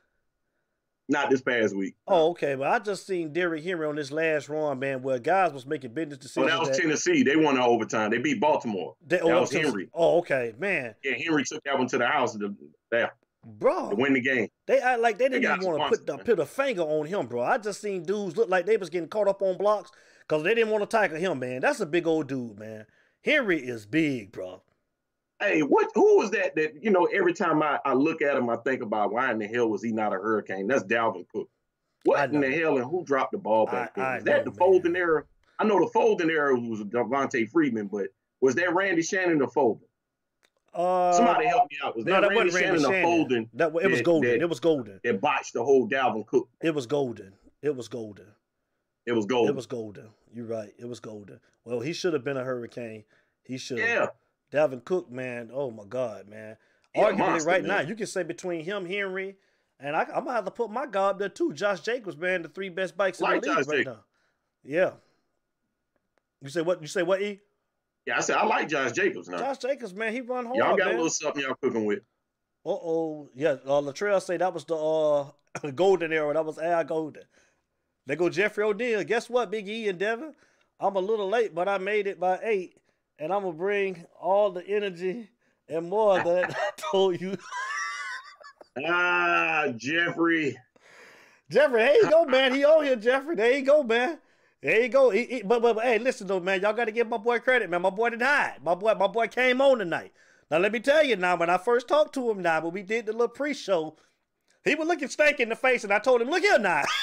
Not this past week.
Oh, okay. But I just seen Derrick Henry on this last run, man, where guys was making business decisions.
that was
that-
Tennessee. They won the overtime. They beat Baltimore.
they-
that
oh,
was Henry.
Oh, okay, man,
Yeah, Henry took that one to the house to, to
bro.
win the game.
They act like they didn't
got
even want to put the,
man.
put a finger on him, bro. I just seen dudes look like they was getting caught up on blocks because they didn't want to tackle him, man. That's a big old dude, man. Henry is big, bro.
Hey, what? Who was that? That you know, every time I, I look at him, I think about why in the hell was he not a hurricane? That's Dalvin Cook. What in the hell and who dropped the ball back
I-
there?
I
that
know,
the folding error? I know the folding error was Devonta Freeman, but was that Randy Shannon the folding?
Uh,
Somebody help me out. Was
no,
that,
that
Randy Shannon
Randy
or
Shannon.
folding
That it was
that-
golden.
that-
It was golden.
that botched the whole Dalvin Cook?
It was golden. It was golden.
It was Golden.
It was golden. You're right. It was golden. Well, he should have been a hurricane. He should.
yeah.
Dalvin Cook, man. Oh my God, man. Arguably,
monster,
right
man.
now, you can say between him, Henry, and I, I'm gonna have to put my guy up there too. Josh Jacobs, man, the three best bikes in
Like
the league
Josh
right now. Yeah. You say what? You say what? E?
Yeah, I said I like Josh Jacobs now.
Josh Jacobs, man, he run hard,
y'all got
man.
a little something y'all cooking with.
Uh oh, yeah. Uh, Latrell say that was the uh golden era. That was Al Golden. They go Jeffrey O'Neal. Guess what, Big E and Devin? I'm a little late, but I made it by eight, and I'm gonna bring all the energy and more that I told you.
Ah, Jeffrey.
Jeffrey, there you go, man. He on here, Jeffrey. There you go, man. There you go. He- he- but, but but hey, listen though, man. Y'all got to give my boy credit, man. My boy didn't hide. My boy, my boy came on tonight. Now let me tell you, now when I first talked to him, now when we did the little pre-show, he was looking stank in the face, and I told him, "Look here, now."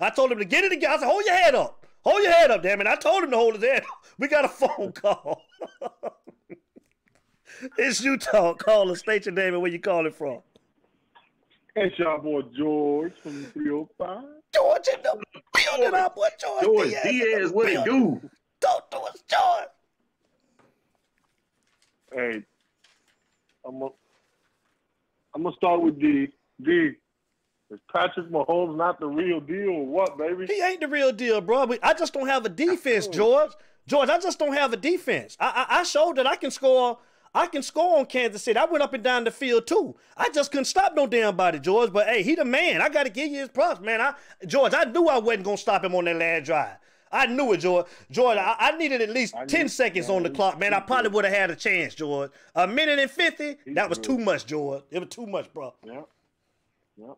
I told him to get it together. I said, "Hold your head up. Hold your head up, damn it." I told him to hold his head. up. We got a phone call. it's you talk. Call us. State your name and where you calling from.
It's your boy George from the 305.
George in the building, our boy George,
George
Diaz
Diaz, what it do?
Talk to us, George.
Hey, I'm I'm gonna start with D. D. Is Patrick Mahomes not the real deal or what, baby?
He ain't the real deal, bro. We- I just don't have a defense, George. George, I just don't have a defense. I, I I showed that I can score. I can score on Kansas City. I went up and down the field too. I just couldn't stop no damn body, George. But hey, he the man. I got to give you his props, man. I George, I knew I wasn't gonna stop him on that last drive. I knew it, George. George, I, I needed at least
I
ten seconds on the clock, man. I probably would have had a chance, George. A minute and fifty.
He
That was too much, George. It was too much, bro.
Yeah. Yeah.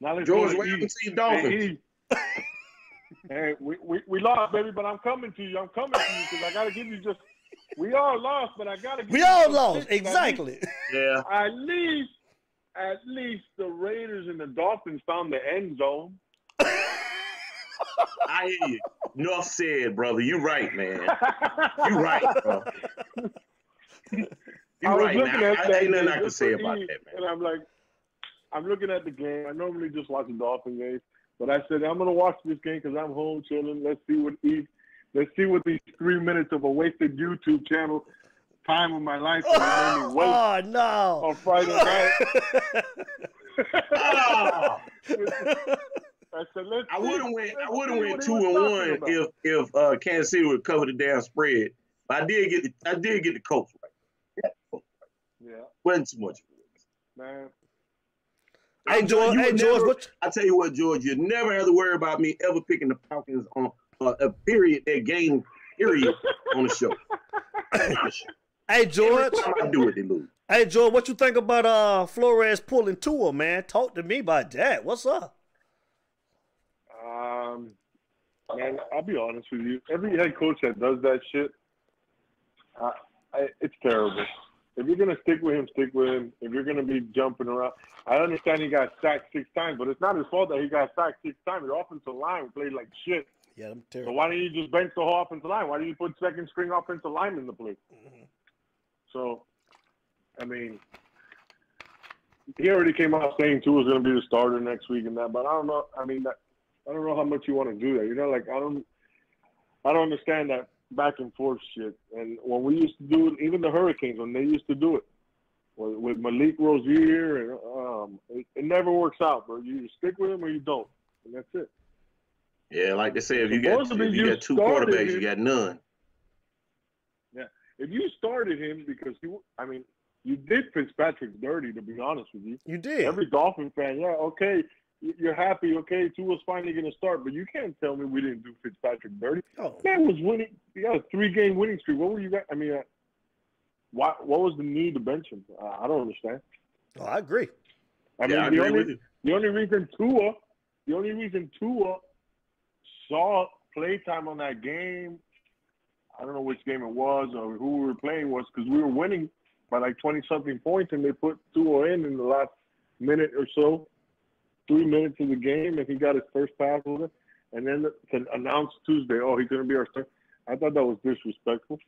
Now let's
George,
go
what
to
happened
E.
to your Dolphins?
Hey, hey we, we, we lost, baby, but I'm coming to you. I'm coming to you because I got to give you just. We all lost, but I got to.
We all lost, exactly.
Yeah.
At least, at least the Raiders and the Dolphins found the end zone.
I hear you. Enough said, brother. You're right, man. You're right, bro. You
I was
right,
looking
man.
at
I,
that
ain't nothing I can
just
say about that, man.
And I'm like, I'm looking at the game. I normally just watch the Dolphin games, but I said I'm gonna watch this game because I'm home chilling. Let's see what E, let's see what these three minutes of a wasted YouTube channel time of my life that made me wait
oh no.
on Friday night. I said, let's.
I wouldn't win. I wouldn't
see
went
what he
two
was
and one
about.
if if uh, Kansas City would cover the damn spread. But I did get the I did get the coach right.
Yeah,
Wasn't too much.
man.
Hey
I'm
George,
you
hey George,
never-
what
I tell you what, George, you never have to worry about me ever picking the Falcons on uh, a period that game period on the show.
hey
Every
George,
time I do it, they lose.
hey George, what you think about uh Flores pulling Tua, man? Talk to me about that. What's up?
Um, man, I'll be honest with you. Every head coach that does that shit, uh, I, it's terrible. If you're gonna stick with him, stick with him. If you're gonna be jumping around, I understand he got sacked six times, but it's not his fault that he got sacked six times. The offensive line played like shit.
Yeah, I'm
So
terrible.
why didn't you just bench the whole offensive line? Why did you put second string offensive line in the play? Mm-hmm. So, I mean, he already came out saying Tua was going to be the starter next week and that, but I don't know. I mean, that, I don't know how much you want to do that. You know, like I don't, I don't understand that back and forth shit. And when we used to do it, even the Hurricanes when they used to do it with, with Malik Rosier, and um, it, it never works out, bro. You stick with him or you don't, and that's it.
Yeah, like they say, if you got
to
if you
you
got two
started
quarterbacks, you got none.
Yeah, if you started him because he, I mean, you did Fitzpatrick dirty, to be honest with you.
You did.
Every Dolphin fan, yeah, okay, y- you're happy, okay, Tua's finally going to start, but you can't tell me we didn't do Fitzpatrick dirty.
oh,
Man was winning. He got a three-game winning streak. What were you? got- I mean, uh, why? What was the need to bench him? Uh, I don't understand.
oh, I agree.
I
yeah, I
mean, the
agree
only
with you.
the only reason Tua, the only reason Tua saw playtime on that game, I don't know which game it was or who we were playing was because we were winning by like twenty something points and they put Tua in in the last minute or so. Three minutes of the game and he got his first pass with it, and then to announce Tuesday, oh, he's going to be our starter. I thought that was disrespectful.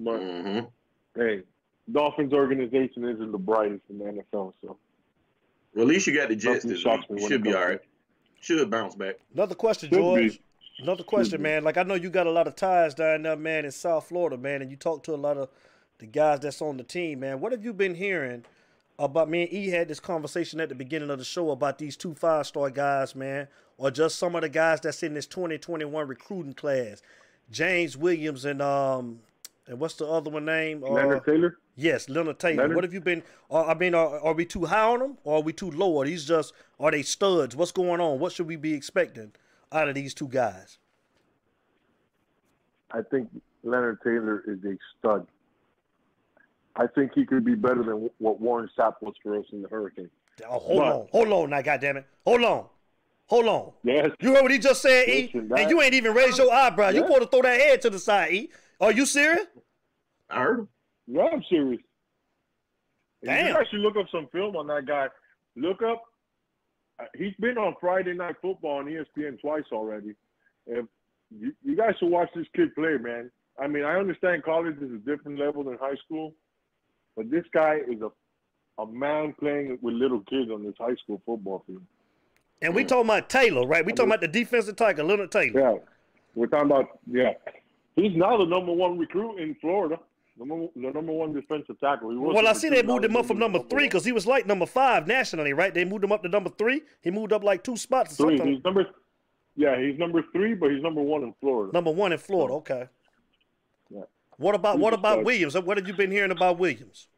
But
Mhm.
hey, Dolphins organization isn't the brightest in the NFL, so
Well, at least you got the Jets
Nothing
this
shocks
week.
me
You
when
should be all right. all. Should bounce back.
Another question,
Should
George.
be.
Another question,
be.
man. Like I know you got a lot of ties down there, man, in South Florida, man, and you talk to a lot of the guys that's on the team, man. What have you been hearing about? Me and E had this conversation at the beginning of the show about these two five star guys, man, or just some of the guys that's in this 2021 recruiting class, James Williams and um, and what's the other one name? Uh,
Leonard Taylor.
Yes, Leonard Taylor.
Leonard?
What have you been? Uh, I mean, are, are we too high on them, or are we too low? Are these just are they studs? What's going on? What should we be expecting out of these two guys?
I think Leonard Taylor is a stud. I think he could be better than what Warren Sapp was for us in the Hurricane.
Oh, hold
But-
on, hold on, now, goddammit, hold on, hold on.
Yes,
You heard what he just said, E?
Listen,
and you ain't even raised your eyebrow. You want to throw that head to the side, E. Are you serious?
I heard him.
yeah, I'm serious. And
Damn.
You guys should look up some film on that guy. Look up. uh, He's been on Friday Night Football on ESPN twice already. If you, you guys should watch this kid play, man. I mean, I understand college is a different level than high school, but this guy is a a man playing with little kids on this high school football field.
And we talking about Taylor, right? We talking about the defensive tackle, Leonard Taylor.
Yeah, we're talking about yeah. He's now the number one recruit in Florida. Number, the number one defensive tackle. He was
Well, I see they moved him up from number three because he was like number five nationally, right? They moved him up to number three. He moved up like two spots or
three.
something.
He's number. Yeah, he's number three, but he's number one in Florida.
Number one in Florida. Okay. What about what about. Williams? What have you been hearing about Williams?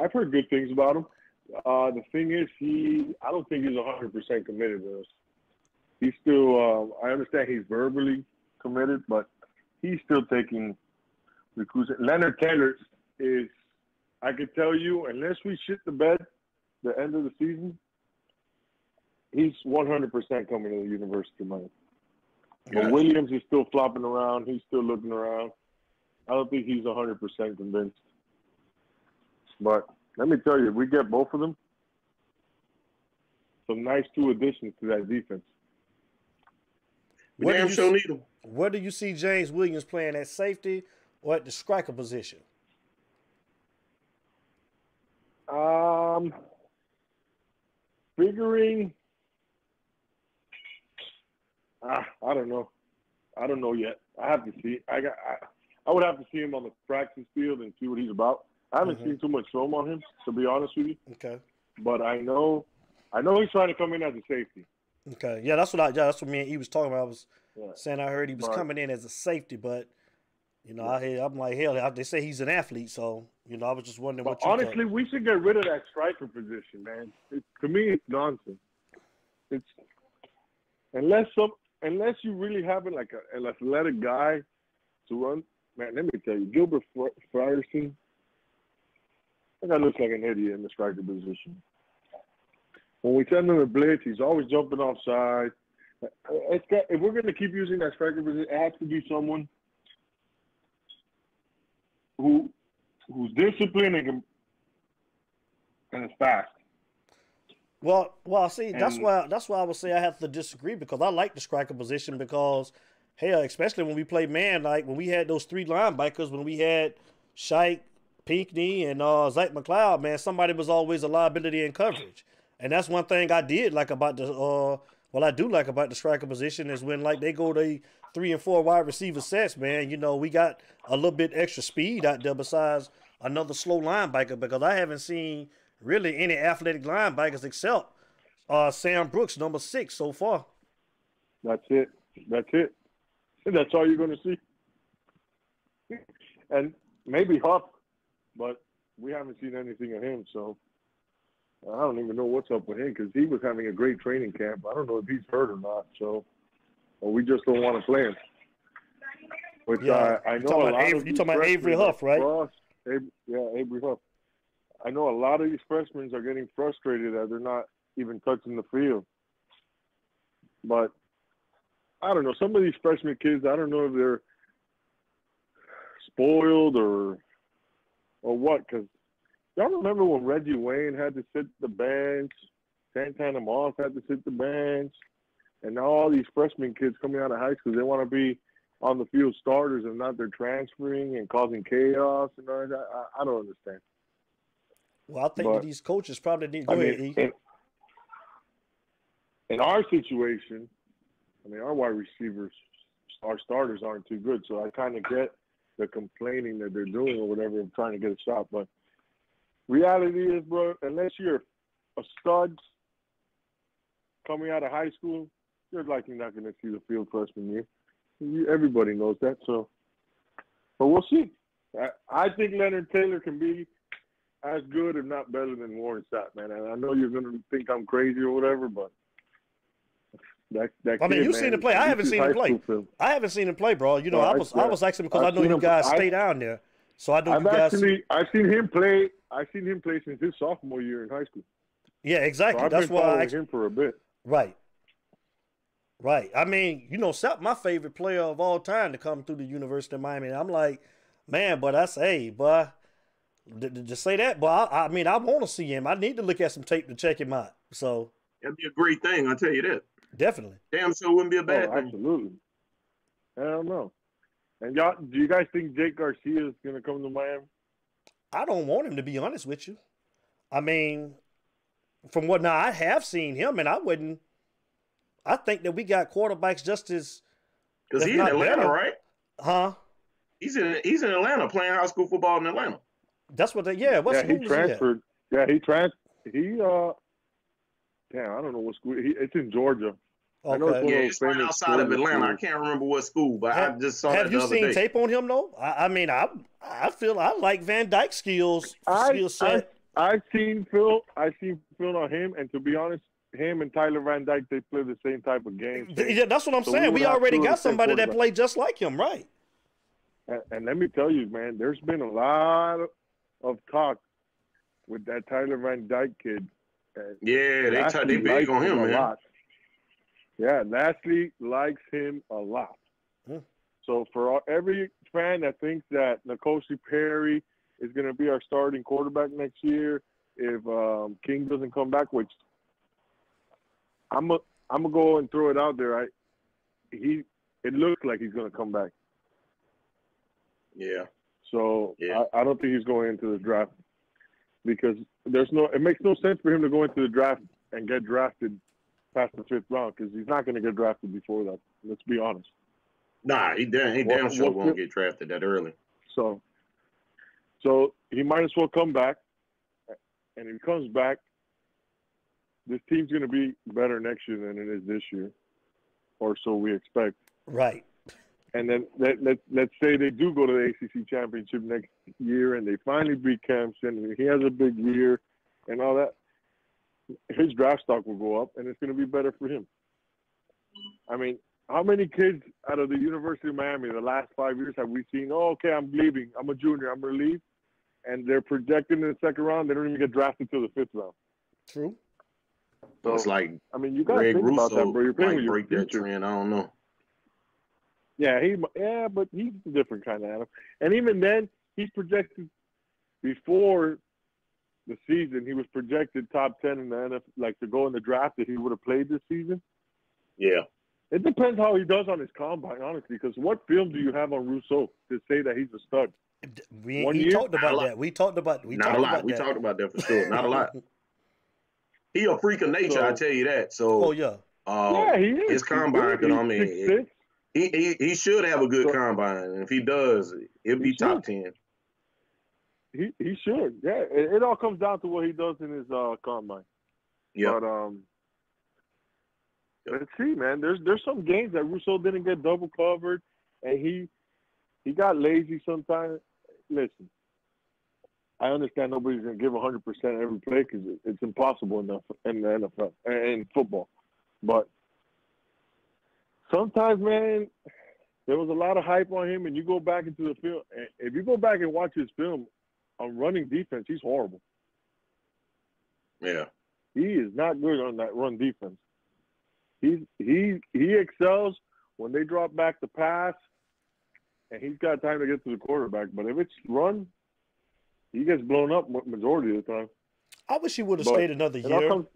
I've heard good things about him. Uh, the thing is, he I don't think he's 100 percent committed to us. He's still. Uh, I understand he's verbally committed, but he's still taking recruits. Leonard Taylor is. I can tell you, unless we shit the bed, the end of the season, he's 100 percent coming to the University of Miami. But
Gotcha.
Williams is still flopping around. He's still looking around. I don't think he's 100 percent convinced. But let me tell you, if we get both of them, some nice two additions to that defense.
We
Where do
damn
you
sure
see-
need him.
Where do you see James Williams playing at safety or at the striker position?
Um, figuring, ah, I don't know. I don't know yet. I have to see. I got. I, I would have to see him on the practice field and see what he's about. I haven't
Mhm.
seen too much film on him, to be honest with you.
Okay.
But I know, I know he's trying to come in as a safety.
Okay. Yeah, that's what I yeah, that's what me and he was talking about. I was
Yeah.
saying I heard he was
Right.
coming in as a safety, but you know, I hear I'm like, hell, they say he's an athlete, so you know, I was just wondering
But
what you
honestly, we should get rid of that striker position, man. It, to me, it's nonsense. It's unless some unless you really have like a, an athletic guy to run. Man, let me tell you, Gilbert Fr- Frierson, that guy looks like an idiot in the striker position. When we send him a blitz, he's always jumping offside. Uh, it's got, if we're going to keep using that striker position, it has to be someone who who's disciplined and can and is fast.
Well, well, see, that's why that's why I would say I have to disagree because I like the striker position because hell, especially when we play man, like when we had those three linebackers, when we had Shike, Pinckney, and uh Zach McCloud, man, somebody was always a liability in coverage. And that's one thing I did like about the uh what I do like about the striker position is when like they go to three and four wide receiver sets, man, you know, we got a little bit extra speed out there besides another slow linebacker because I haven't seen really any athletic linebackers except uh, Sam Brooks, number six so far.
That's it. That's it. And that's all you're going to see. And maybe Huff, but we haven't seen anything of him. So I don't even know what's up with him because he was having a great training camp. I don't know if he's hurt or not. So, or we just don't want to play him. Which
Yeah,
I, I know
talking
a
about Avery-
of
you
these
talking about Avery Huff, right?
Ab- yeah, Avery Huff. I know a lot of these freshmen are getting frustrated that they're not even touching the field. But I don't know. Some of these freshman kids, I don't know if they're spoiled or or what. Because y'all remember when Reggie Wayne had to sit the bench Santana Moss had to sit the bench, and now all these freshman kids coming out of high school, they want to be on the field starters and not they're transferring and causing chaos and all that. I, I don't understand.
Well, I think
But-
that these coaches probably need. Go
I
ahead,
mean,
E.
in, in our situation, I mean, our wide receivers, our starters aren't too good. So I kind of get the complaining that they're doing or whatever of trying to get a shot. But reality is, bro, unless you're a stud coming out of high school, you're likely not going to see the field freshman year. You, everybody knows that. So, but we'll see. I, I think Leonard Taylor can be as good, if not better, than Warren Sapp, man. And I know you're gonna think I'm crazy or whatever, but that that.
I mean, you've seen
man,
him play. I haven't seen him play. I haven't seen him play, bro. You know,
No,
I
I-
was I was asking because I know
seen
you
him-
guys
I-
stay down there, so I know
I've
you guys.
actually I've seen him play. I've seen him play since his sophomore year in high school.
yeah,
So
exactly.
I've
That's why. I
him for a bit.
right, right. I mean, you know, Sapp, my favorite player of all time to come through the University of Miami. I'm like, man, but I say, hey, boy, to, to just say that, but I, I mean, I want to see him. I need to look at some tape to check him out. So
That'd be a great thing. I tell you that.
definitely.
Damn sure wouldn't be a bad
Oh,
thing.
absolutely. I don't know. And y'all, do you guys think Jake Garcia is gonna come to Miami?
I don't want him to be honest with you. I mean, from what now I have seen him, and I wouldn't. I think that we got quarterbacks just as,
Because he's in Atlanta,
better.
right?
huh?
He's in he's in Atlanta playing high school football in Atlanta.
That's what they. Yeah, what
yeah,
school
he
was he
transferred. Yeah, he trans. He uh, damn, I don't know what school. He, it's in Georgia. I know it's
Yeah, it's right outside of
Georgia
Atlanta. I can't remember what school, but
Have-
I just saw
Have
that
you
the other
seen
day.
tape on him though? I, I mean, I I feel I like Van Dyke skills
I,
skill
I
set.
I've seen Phil. I've seen Phil on him, and to be honest, him and Tyler Van Dyke they play the same type of game.
Th- yeah, that's what I'm
So
saying.
would
We already got somebody that played just like him, right?
And, and let me tell you, man, there's been a lot of talk with that Tyler Van Dyke kid. And
Yeah, they t- they
Lashlee
big on him,
a
man.
lot. Yeah, Lashlee likes him a lot.
Hmm.
So for all, every fan that thinks that N'Kosi Perry is going to be our starting quarterback next year, if um, King doesn't come back, which I'm a, I'm gonna go and throw it out there. I he it looks like he's going to come back.
Yeah,
So
Yeah.
I, I don't think he's going into the draft because there's no. It makes no sense for him to go into the draft and get drafted past the fifth round because he's not going to get drafted before that. Let's be honest.
nah, he damn he
What-
damn sure won't
the-
get drafted that early.
So, so he might as well come back, and if he comes back, this team's going to be better next year than it is this year, or so we expect.
Right.
And then let, let, let's say they do go to the ACC championship next year and they finally beat Clemson and he has a big year and all that. His draft stock will go up and it's going to be better for him. I mean, how many kids out of the University of Miami the last five years have we seen? Oh, okay, I'm leaving. I'm a junior. I'm going to leave. And they're projected in the second round. They don't even get drafted till the fifth round.
True.
So it's like
I mean, you got to
Greg
think about that,
Rousseau
bro. You're playing
might
with your
break that trend. I don't know.
Yeah, he yeah, but he's a different kind of animal. And even then, he's projected before the season. He was projected top ten in the NFL, like to go in the draft if he would have played this season.
Yeah,
It depends how he does on his combine, honestly. Because what film do you have on Rousseau to say that he's a stud?
We
One
he
year?
talked about that. We talked about we
not
talked
a lot.
about
We
that.
talked about that for sure. Not a lot. He a freak of nature, I tell you that. So,
Oh yeah.
uh,
yeah, he is.
his combine could,
He's
I mean,
6'6".
He, he he should have a good
So-
combine, and if he does, it'll be top ten.
he he should. Yeah, it, it all comes down to what he does in his uh, combine.
Yeah,
But um, let's see, man. There's there's some games that Rousseau didn't get double covered, and he he got lazy sometimes. Listen, I understand nobody's gonna give 100 percent every play because it's impossible in the in the NFL and in football. But sometimes, man, there was a lot of hype on him, and you go back into the film. and If you go back and watch his film on running defense, he's horrible.
yeah,
He is not good on that run defense. He's he he excels when they drop back the pass, and he's got time to get to the quarterback. But if it's run, he gets blown up majority of the time.
I wish he would have stayed another year.
comes,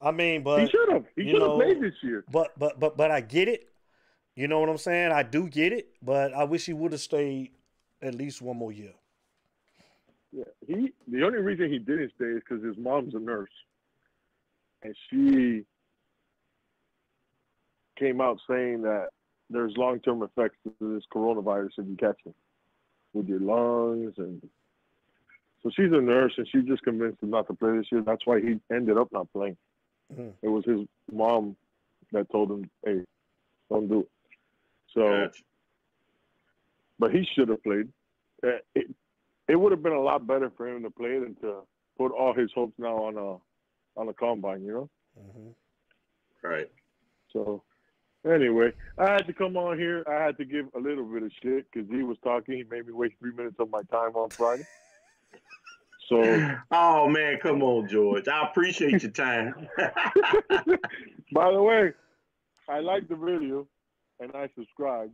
I mean, but he
should have. He should have played this year.
but but but but I get it. You know what I'm saying? I do get it, but I wish he would have stayed at least one more year.
Yeah, he. The only reason he didn't stay is because his mom's a nurse, and she came out saying that there's long-term effects to this coronavirus if you catch it with your lungs, and so she's a nurse, and she just convinced him not to play this year. That's why he ended up not playing.
Mhm.
It was his mom that told him, "Hey, don't do it." So
Gotcha.
but he should have played. Uh, It, it would have been a lot better for him to play than to put all his hopes now on a on a combine, you know.
hmm
Right.
So anyway, I had to come on here. I had to give a little bit of shit because he was talking. He made me waste three minutes of my time on Friday. So
Oh man, come on, George. I appreciate your time.
by the way, I like the video and I subscribed.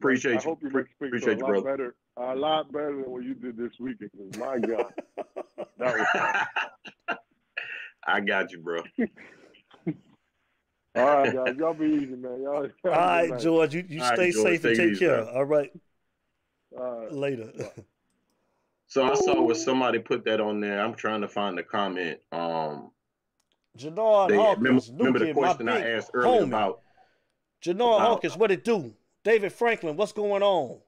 appreciate
I
you.
hope your next picks
appreciate
are
you,
a lot
brother.
better. A lot better than what you did this weekend. 'cause My God, that was fun.
I got you, bro.
All right, guys. Y'all be easy, man. Y'all.
All right, George, you, you
All right,
stay
George,
safe and
take it
take
easy,
care.
bro.
All right,
All right.
later.
So I saw where somebody put that on there. I'm trying to find the comment. Um,
Janard
they, remember,
Hawkins,
remember the question I asked earlier
homie.
about
Janard
about-
Hawkins, what it do? David Franklin, what's going on?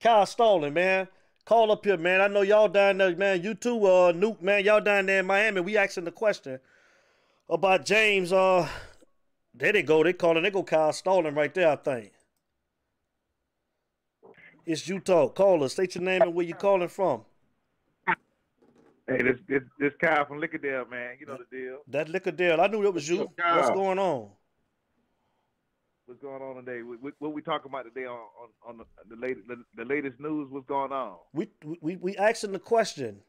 Kyle Stalling, man. Call up here, man. I know y'all down there, man. You too, uh, Nuke, man. Y'all down there in Miami. We asking the question about James. Uh, there they go. They calling. They go Kyle Stalling right there, I think. It's Utah. Call us. State your name and where you calling from.
Hey, this this this Kyle from Lickadale, man. You know the deal.
That liquor deal. I knew it was you.
What's up,
What's
Kyle?
going on?
What's going on today? What, what, we talking about today on on, on the, the latest the, the latest news? What's going on?
We we we asking the question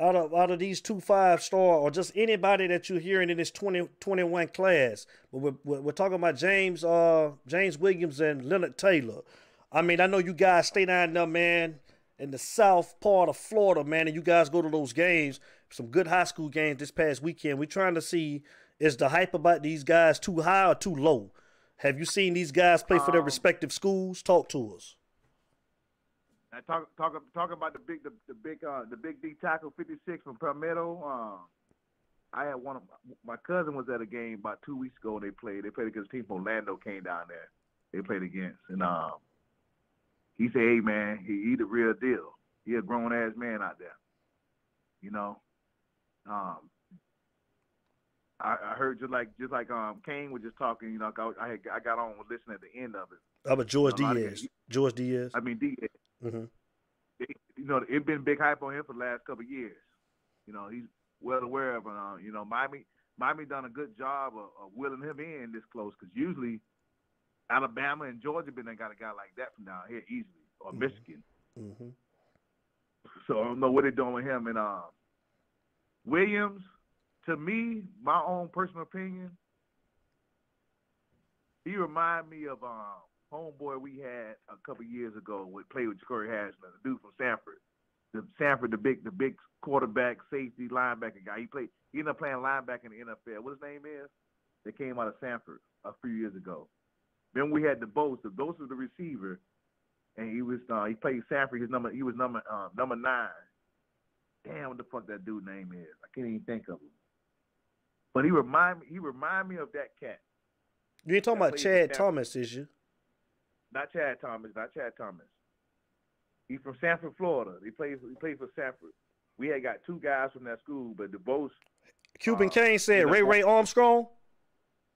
out of out of these two five star or just anybody that you're hearing in this 2021 class. But we're, we're, we're talking about James uh James Williams and Leonard Taylor. I mean, I know you guys stay down there, man, in the south part of Florida, man, and you guys go to those games, some good high school games this past weekend. We're trying to see is the hype about these guys too high or too low? Have you seen these guys play for their
Um,
respective schools? Talk to us.
Talk talk talk about the big the, the big uh the big D tackle 56 from Palmetto. Uh, I had one of my cousin was at a game about two weeks ago. They played. They played against team from Orlando. Came down there. They played against, and um, he said, "Hey man, he, he the real deal. He a grown ass man out there. You know." Um, I, I heard just like just like um Kane was just talking. You know, I I, had, I got on with listening at the end of it.
How about George
A lot of
Diaz?
guys-
George Diaz.
I mean, D,
hmm
it, you know, it's been big hype on him for the last couple of years. You know, he's well aware of, uh, you know, Miami. Miami done a good job of, of willing him in this close because usually Alabama and Georgia been they got a guy like that from down here easily, or
Mhm.
Michigan.
hmm
So I don't know what they're doing with him. And uh, Williams, to me, my own personal opinion, he remind me of um, homeboy we had a couple years ago. with played with Corey Hasler, the dude from Sanford. The Sanford, the big, the big quarterback, safety, linebacker guy. He played. He ended up playing linebacker in the NFL. What his name is? That came out of Sanford a few years ago. Then we had the Bosa. The Bosa was the receiver, and he was uh, he played Sanford. His number he was number uh, number nine. Damn, what the fuck that dude name is? I can't even think of him. But he remind me he remind me of that cat.
You ain't talking
That
about Chad Thomas, is you?
Not Chad Thomas, not Chad Thomas. He's from Sanford, Florida. He plays he plays for Sanford. We had got two guys from that school, but the both
Cuban
Uh,
Kane said
you know,
Ray Ray Armstrong.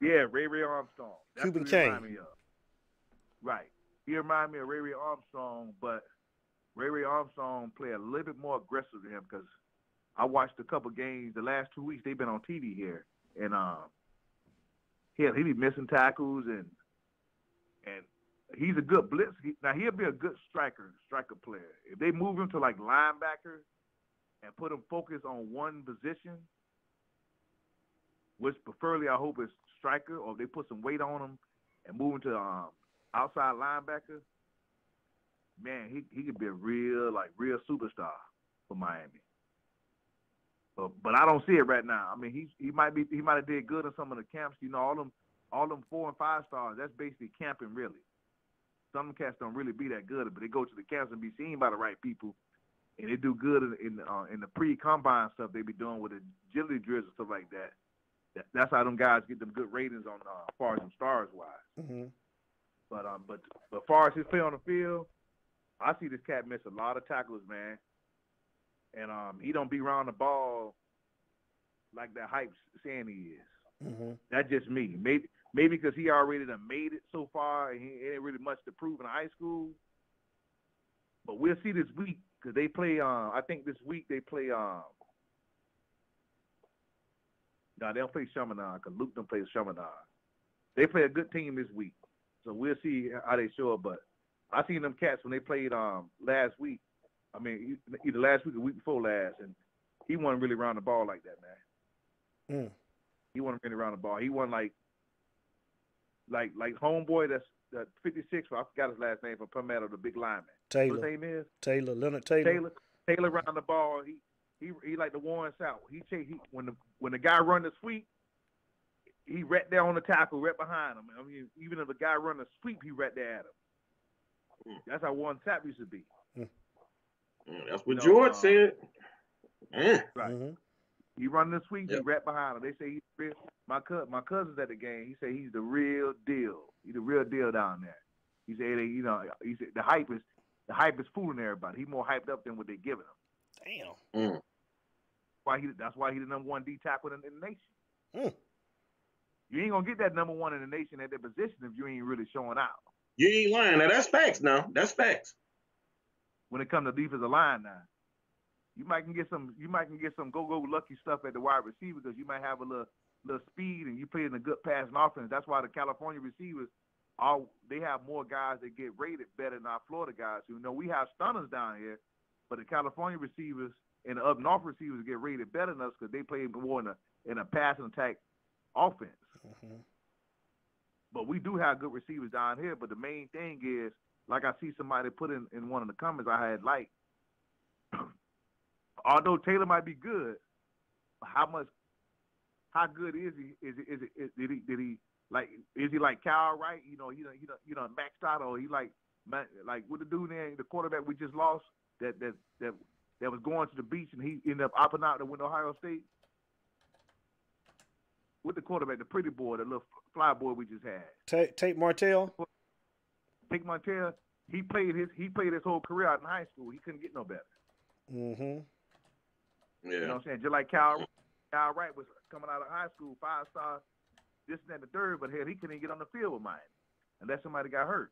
Yeah, Ray Ray Armstrong. That's
Cuban
who he remind
Kane.
Right. He remind me of Ray Ray Armstrong, but Ray Ray Armstrong play a little bit more aggressive than him because I watched a couple games the last two weeks. They've been on TV here, and um, he he be missing tackles and and he's a good blitz. He, now he'll be a good striker, striker player. If they move him to like linebacker and put him focused on one position, which preferably I hope is striker, or if they put some weight on him and move him to um, outside linebacker, man, he he could be a real like real superstar for Miami. But, but I don't see it right now. I mean, he he might be he might have did good in some of the camps. You know, all them all them four and five stars. That's basically camping, really. Some cats don't really be that good, but they go to the camps and be seen by the right people, and they do good in in, uh, in the pre combine stuff they be doing with agility drills and stuff like that. that. That's how them guys get them good ratings on uh, as far as them stars wise.
hmm
But um, but but far as his play on the field, I see this cat miss a lot of tackles, man. And um, he don't be around the ball like that hype saying he is.
hmm
That's just me. Maybe maybe because he already done made it so far, and he ain't really much to prove in high school. But we'll see this week because they play. Uh, I think this week they play. Um, no, they don't play Chaminade because Luke don't play Chaminade. They play a good team this week, so we'll see how they show up. But I seen them cats when they played um last week. I mean, e- either last week or week before last, and he wasn't really around the ball like that, man.
Mm.
He wasn't really around the ball. He wasn't like like like homeboy that's that 56. I forgot his last name from Palmetto, the big lineman. What his
Taylor,
name is
Taylor, Leonard Taylor.
Taylor. Taylor around the ball. He he he like the Warren Sapp. He chase he when the when the guy run the sweep, he right there on the tackle, right behind him. I mean, even if the guy run the sweep, he right there at him.
Mm.
That's how Warren Sapp used to be.
Mm, That's what
No,
George
uh,
said. Man,
Right.
hmm
He running the sweep,
Yep.
he right behind him. They say he's real. My cousin, my cousin's at the game. He said he's the real deal. He's the real deal down there. He said, they, you know, he said the hype is the hype is fooling everybody. He more hyped up than what they're giving him.
Damn.
Mm.
Why he? That's why he the number one D tackle in, in the nation.
Mm.
You ain't gonna get that number one in the nation at that position if you ain't really showing out.
you ain't lying. Now that's facts. Now that's facts.
When it comes to defensive line now, you might can get some. You might can get some go go lucky stuff at the wide receiver because you might have a little little speed and you play in a good passing offense. That's why the California receivers all they have more guys that get rated better than our Florida guys. You know we have stunners down here, but the California receivers and the up north receivers get rated better than us because they play more in a in a passing attack offense.
hmm
But we do have good receivers down here. But the main thing is, like I see somebody put in, in one of the comments I had like, although Taylor might be good, how much, how good is he? Is it, is did he, did he, like, is he like Kyle Wright? You know, you know, you know, you know, maxed out, or he like, like what the dude there, the quarterback we just lost, that that that that was going to the beach and he ended up opting out to win Ohio State. With the quarterback, the pretty boy, the little fly boy we just had.
Tate, Tate Martell.
Pick Montana, he played his he played his whole career out in high school. He couldn't get no better.
Mm hmm Yeah.
You know what I'm saying? Just like Cal Cal Wright was coming out of high school, five star, this and that, the third, but hell, he couldn't even get on the field with mine unless somebody got hurt.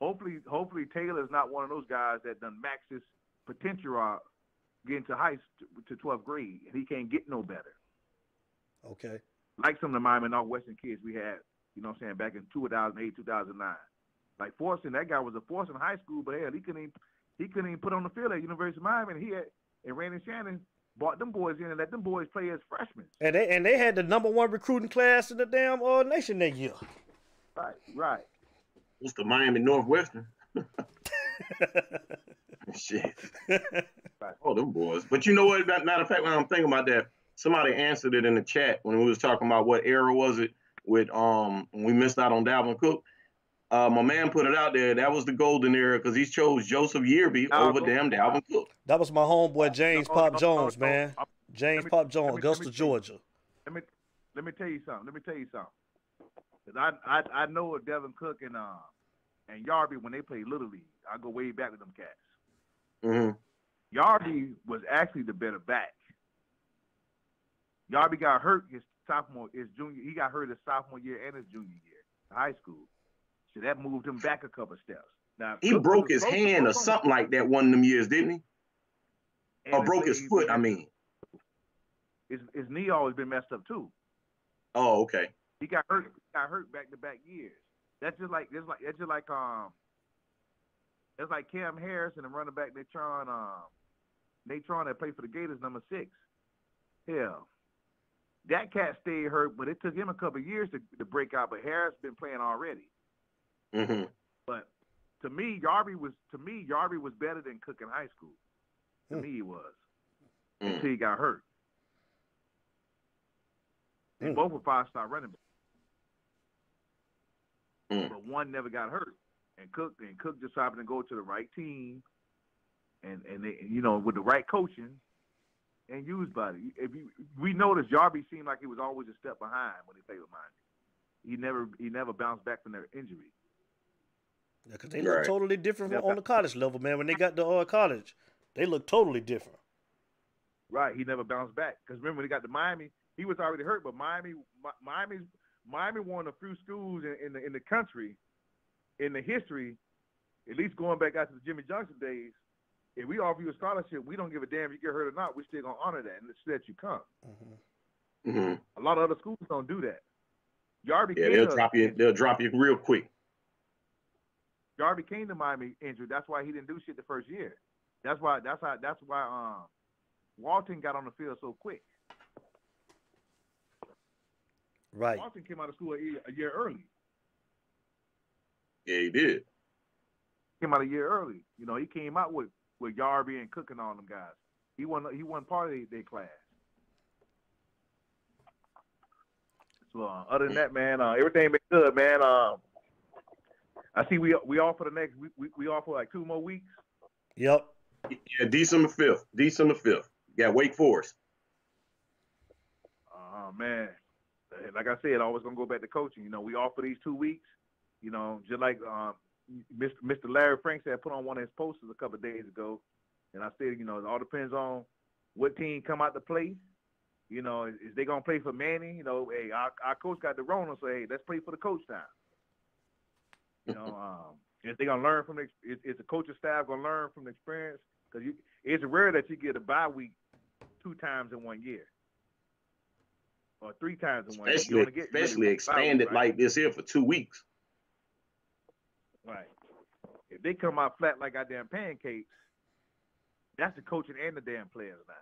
Hopefully, hopefully Taylor's not one of those guys that done max his potential out getting to high to 12th grade and he can't get no better.
Okay.
like some of the Miami Northwestern kids we had, you know what I'm saying, back in 2008, 2009. Like Forston, that guy was a force in high school, but hell, he couldn't even, he couldn't even put on the field at University of Miami. And he had, and Randy Shannon brought them boys in and let them boys play as freshmen.
And they and they had the number one recruiting class in the damn uh, nation that year.
Right, right.
It's the Miami Northwestern? Shit. Oh, them boys. But you know what? Matter of fact, when I'm thinking about that, somebody answered it in the chat when we was talking about what era was it with um we missed out on Dalvin Cook. Uh, my man put it out there. That was the golden era because he chose Joseph Yearby
Now,
over
go-
damn Dalvin Cook.
That was my homeboy James
No,
Pop
no, no,
Jones, man. James
me-
Pop Jones,
let me- let me
Augusta. Georgia.
Let me let me tell you something. Let me tell you something. 'Cause I I I know of Dalvin Cook and uh and Yearby when they played Little League. I go way back with them cats.
hmm
Yearby was actually the better back. Yearby got hurt his sophomore, his junior. He got hurt his sophomore year and his junior year, in high school. So that moved him back a couple steps. Now
He
Cook
broke his hand or
broke
something like that one of them years, didn't he?
and
Or broke his foot, I mean.
his his knee always been messed up too.
Oh, okay.
He got hurt. Got hurt back to back years. That's just like that's like that's just like um. That's like Cam Harris and the running back Natron um, Natron that played for the Gators, number six. Hell, that cat stayed hurt, but it took him a couple of years to, to break out. But Harris been playing already.
hmm
But to me, Yearby was to me Yearby was better than Cook in high school. To
Hmm.
me, he was.
Mm.
until he got hurt. And
Mm.
both were five star running backs.
Mm.
But one never got hurt. And Cook and Cook just happened to go to the right team and and they, you know, with the right coaching and used by it. If you we noticed Yearby seemed like he was always a step behind when he played with Miami. He never he never bounced back from their injury.
Yeah, because they look
Right.
totally different from on the college level, man. When they got to uh, college, they look totally different.
Right, he never bounced back. Because remember, when he got to Miami, he was already hurt. But Miami, Miami, Miami, one of the few schools in, in the in the country, in the history, at least going back after the Jimmy Johnson days. If we offer you a scholarship, we don't give a damn if you get hurt or not. We're still gonna honor that and let you come.
hmm
hmm
A lot of other schools don't do that. Yearby
Yeah, they'll drop you. They'll drop you real quick.
Yearby came to Miami injured. That's why he didn't do shit the first year. That's why. That's how. That's why. Um, Walton got on the field so quick.
Right.
Walton came out of school a year, a year early.
Yeah, he did.
came out a year early. You know, he came out with with Yearby and cooking and all them guys. He wasn't he wasn't part of their, their class. So uh, other than that, man, uh, everything been good, man. Um, I see we we off for the next we we, we off for like two more weeks.
Yep.
Yeah, December fifth. December fifth. Yeah, Wake Forest.
Oh man, like I said, always gonna go back to coaching. You know, we off for these two weeks. You know, just like um, Mr. Mr. Larry Frank said, put on one of his posters a couple of days ago, and I said, you know, it all depends on what team come out to play. You know, is, is they gonna play for Manny? You know, hey, our, our coach got the Rona, so hey, let's play for the coach now. You know, um, if they gonna learn from the, is, is the coaching staff gonna learn from the experience? Because it's rare that you get a bye week two times in one year, or three times in one year.
Especially,
really
especially expanded
right?
like this here for two weeks.
Right. If they come out flat like goddamn pancakes, that's the coaching and the damn players now.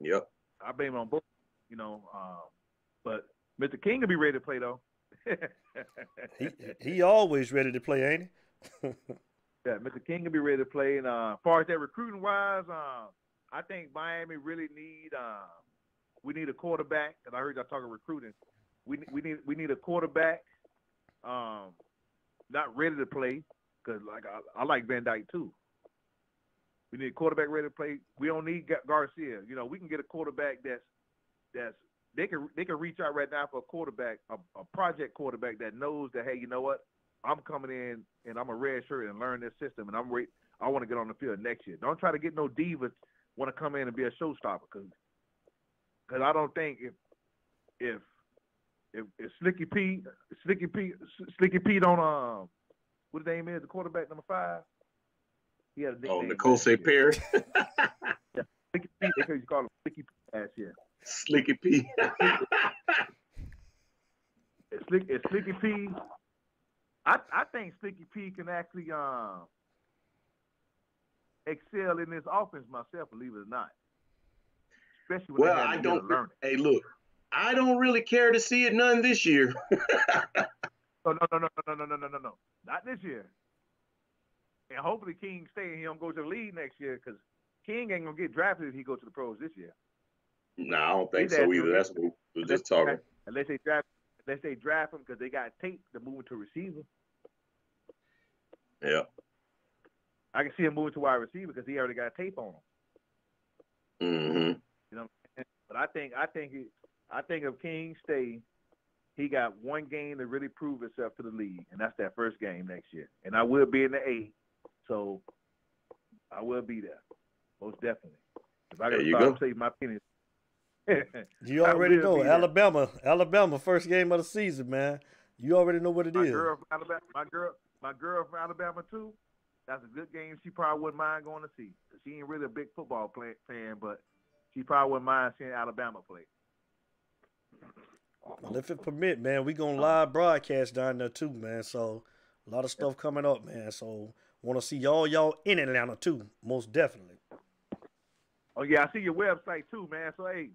Yep.
I blame it on both, you know. Um, but Mr. King will be ready to play though.
He he always ready to play, ain't he?
Yeah, Mr. King will be ready to play. And uh, as far as that recruiting wise, uh, I think Miami really need uh, we need a quarterback. And I heard y'all talking recruiting. We we need we need a quarterback. Um, not ready to play because like I, I like Van Dyke too. We need a quarterback ready to play. We don't need Garcia. You know, we can get a quarterback that's that's they can they can reach out right now for a quarterback, a, a project quarterback that knows that hey, you know what, I'm coming in and I'm a red shirt and learn this system, and I'm re- I want to get on the field next year. Don't try to get no divas want to come in and be a showstopper because because I don't think if if if, if Slicky P Slicky P Slicky P don't um what his name is the quarterback number five. He had a
Oh,
nickname
Nicole
last
St.
year.
Perry,
Slicky P, they could call him Slicky P last year.
Slicky P.
If Slick, if Slicky P, I I think Slicky P can actually um excel in this offense myself, believe it or not. Especially when
well, I don't.
learn
Hey, look, I don't really care to see it none this year.
No, no, no, no, no, no, no, no, no, no, not this year. And hopefully King stay and he don't go to the league next year because King ain't gonna get drafted if he goes to the pros this year.
no, I don't think
He's
so either. That's what we we're just talking.
Unless they draft, unless they draft him because they got tape to move to receiver.
Yeah.
I can see him moving to wide receiver because he already got tape on him.
Mm-hmm.
You know, but I think I think he, I think if King stay, he got one game to really prove himself to the league, and that's that first game next year. And I will be in the A, so I will be there, most definitely. If I
There
can
you
start
go.
say my opinion.
You already know
be there.
Alabama, Alabama, first game of the season, man. You already know what it
my
is.
girl from Alabama, my girl, my girl from Alabama too. That's a good game. She probably wouldn't mind going to see. She ain't really a big football play, fan, but she probably wouldn't mind seeing Alabama play.
Well, if it permit, man, we gonna live broadcast down there too, man. So a lot of stuff coming up, man. So want to see y'all, y'all in Atlanta too, most definitely.
Oh yeah, I see your website too, man. So hey,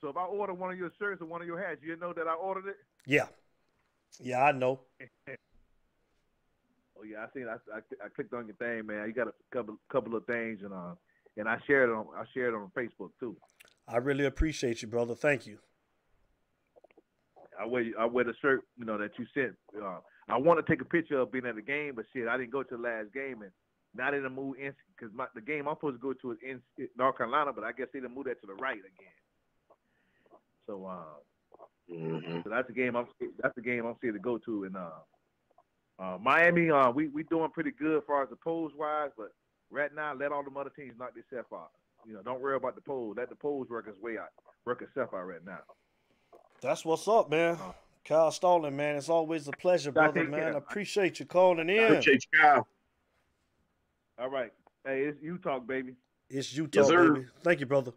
so if I order one of your shirts or one of your hats, you know that I ordered it.
Yeah, yeah, I know.
Oh yeah, I seen. I, I, I clicked on your thing, man. You got a couple couple of things, and uh, and I shared it on I shared it on Facebook too.
I really appreciate you, brother. Thank you.
I wear I wear the shirt, you know, that you sent. Uh, I want to take a picture of being at the game, but shit, I didn't go to the last game and not in the mood in because the game I'm supposed to go to is in North Carolina, but I guess they done moved that to the right again. So, uh,
Mm-hmm.
so that's the game I'm that's the game I'm scared to go to. And uh, uh, Miami, uh, we we doing pretty good as far as the polls wise, but right now let all the other teams knock themselves out. You know, don't worry about the polls. Let the polls work its way out, work itself out right now.
That's what's up, man. Uh, Kyle Stalling, man. It's always a pleasure, brother, man.
care.
I appreciate you calling in.
Appreciate you, Kyle.
All right, hey, it's you talk, baby.
It's you talk,
sir.
baby. Thank you, brother.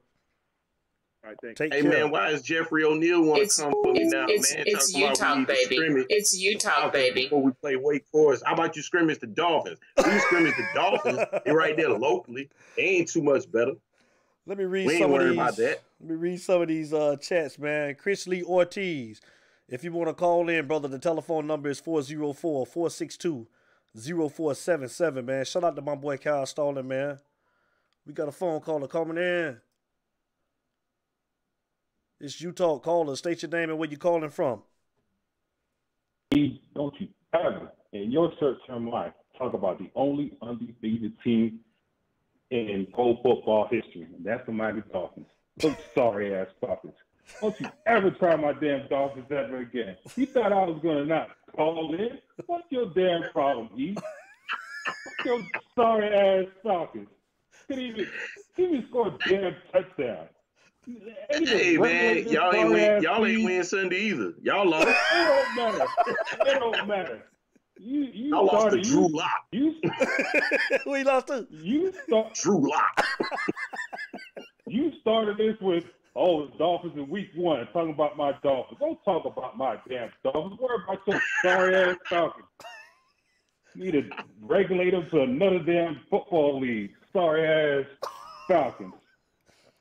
All right, thanks.
Take
Hey
care.
man, why is Jeffrey O'Neill want to come for me now,
it's,
man?
it's
Talking about
Utah, baby. It's Utah,
Falcons
baby.
Before we play Wake Forest, how about you scrimmage the Dolphins? We scrimmage the Dolphins. They're right there locally. They ain't too much better.
Let me read
We ain't
some of
worried
these. Let me read some of these uh, chats, man. Chris Lee Ortiz. If you want to call in, brother, the telephone number is 404 462 0477, man. Shout out to my boy Kyle Stalling, man. We got a phone caller coming in. It's you talk caller. State your name and where you calling from.
Don't you ever in your short-term life talk about the only undefeated team in pro football history, and that's the Miami Dolphins. Those sorry ass Falcons. Don't you ever try my damn Dolphins ever again. You thought I was gonna not call in? What's your damn problem, E? What's your sorry ass Falcons? Couldn't even even score a damn touchdown. Ain't
Hey man, y'all ain't win. Y'all ain't win Sunday either. Y'all lost.
It don't matter. It don't matter. You you
Y'all lost to Drew
you,
Lock.
you
we lost to.
you start
Drew Lock.
you started this with oh the Dolphins in week one talking about my Dolphins. Don't talk about my damn Dolphins. Worry about your sorry ass Falcons. Need to regulate them to another damn football league. Sorry ass Falcons.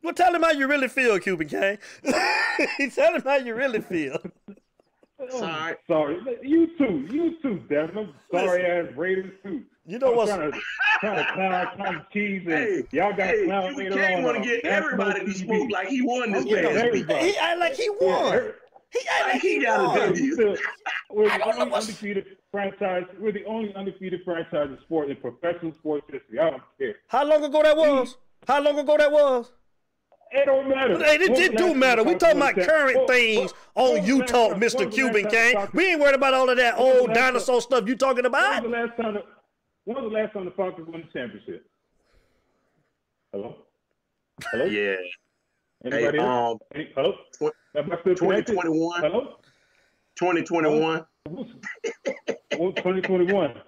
Well, tell him how you really feel, Cuban King. tell him how you really feel.
Sorry.
Sorry. You too. You too, Devin. Sorry ass Raiders too.
You know
I'm
what's
trying to, trying to clown, trying to cheese and
Hey,
y'all got
Hey,
clown
you
later
can't
on.
want to get everybody to
TV.
smoke like he won oh, this
I'm getting
past week.
everybody.
he act like he won.
every-
He act
Like
like
he
he
got a
won.
W.
Still, we're
I
the only
what's-
undefeated franchise. We're the only undefeated franchise in sport in professional sports history. I don't care.
How long ago that was? How long ago that was?
It don't matter.
Hey, it,
When's
it do matter. We talking about current
cha-
things
When-
on
when was the
you
last
talk,
time-
Mr.
when was the
Cuban
last
King. We ain't worried about all of that
When
old
last time-
dinosaur stuff you talking
When
about.
was the last time? The, when was the last time the Falcons won the championship? Hello. Hello.
Yeah.
Anybody
Hey, um,
Any, hello.
tw-
Am I still connected?
2021.
Hello.
2021.
What's, what's 2021? Come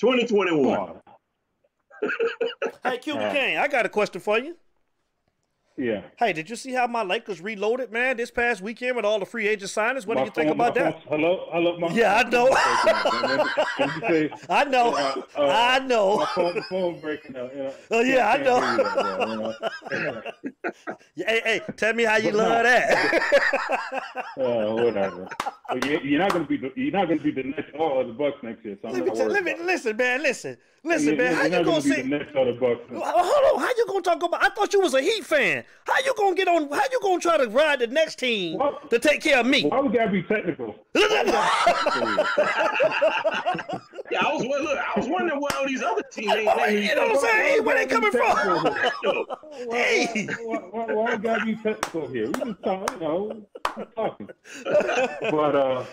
2021.
Hey, Cuban
Uh,
King, I got a question for you.
Yeah.
Hey, did you see how my Lakers reloaded, man, this past weekend with all the free agent signings? What do
My
you think about that?
phone- hello. Hello. My,
Yeah, I know.
You
I know.
uh, uh,
I know.
My phone, phone breaking up. You know,
Oh, yeah, I know.
that you know.
Hey, hey, tell me how you
But
love
no.
that.
Uh, whatever. You, you're not gonna be the, you're not gonna be the next oh the Bucks next year. So I'm
let me, tell, let me listen, man. Listen, listen,
You're-
man. How
you're
you
not
gonna
be
say?
the next other Bucks?
Hold on. How you gonna talk about? I thought you was a Heat fan. How you gonna get on? How you gonna try to ride the next team
What?
to take care of me?
Why would that be technical?
Yeah, I was look, I was wondering where all these other teams ain't naming
you know what I'm saying? Where they coming from?
Why,
Hey.
why, why, why gotta be technical here? We just talk, you know, talking. But uh,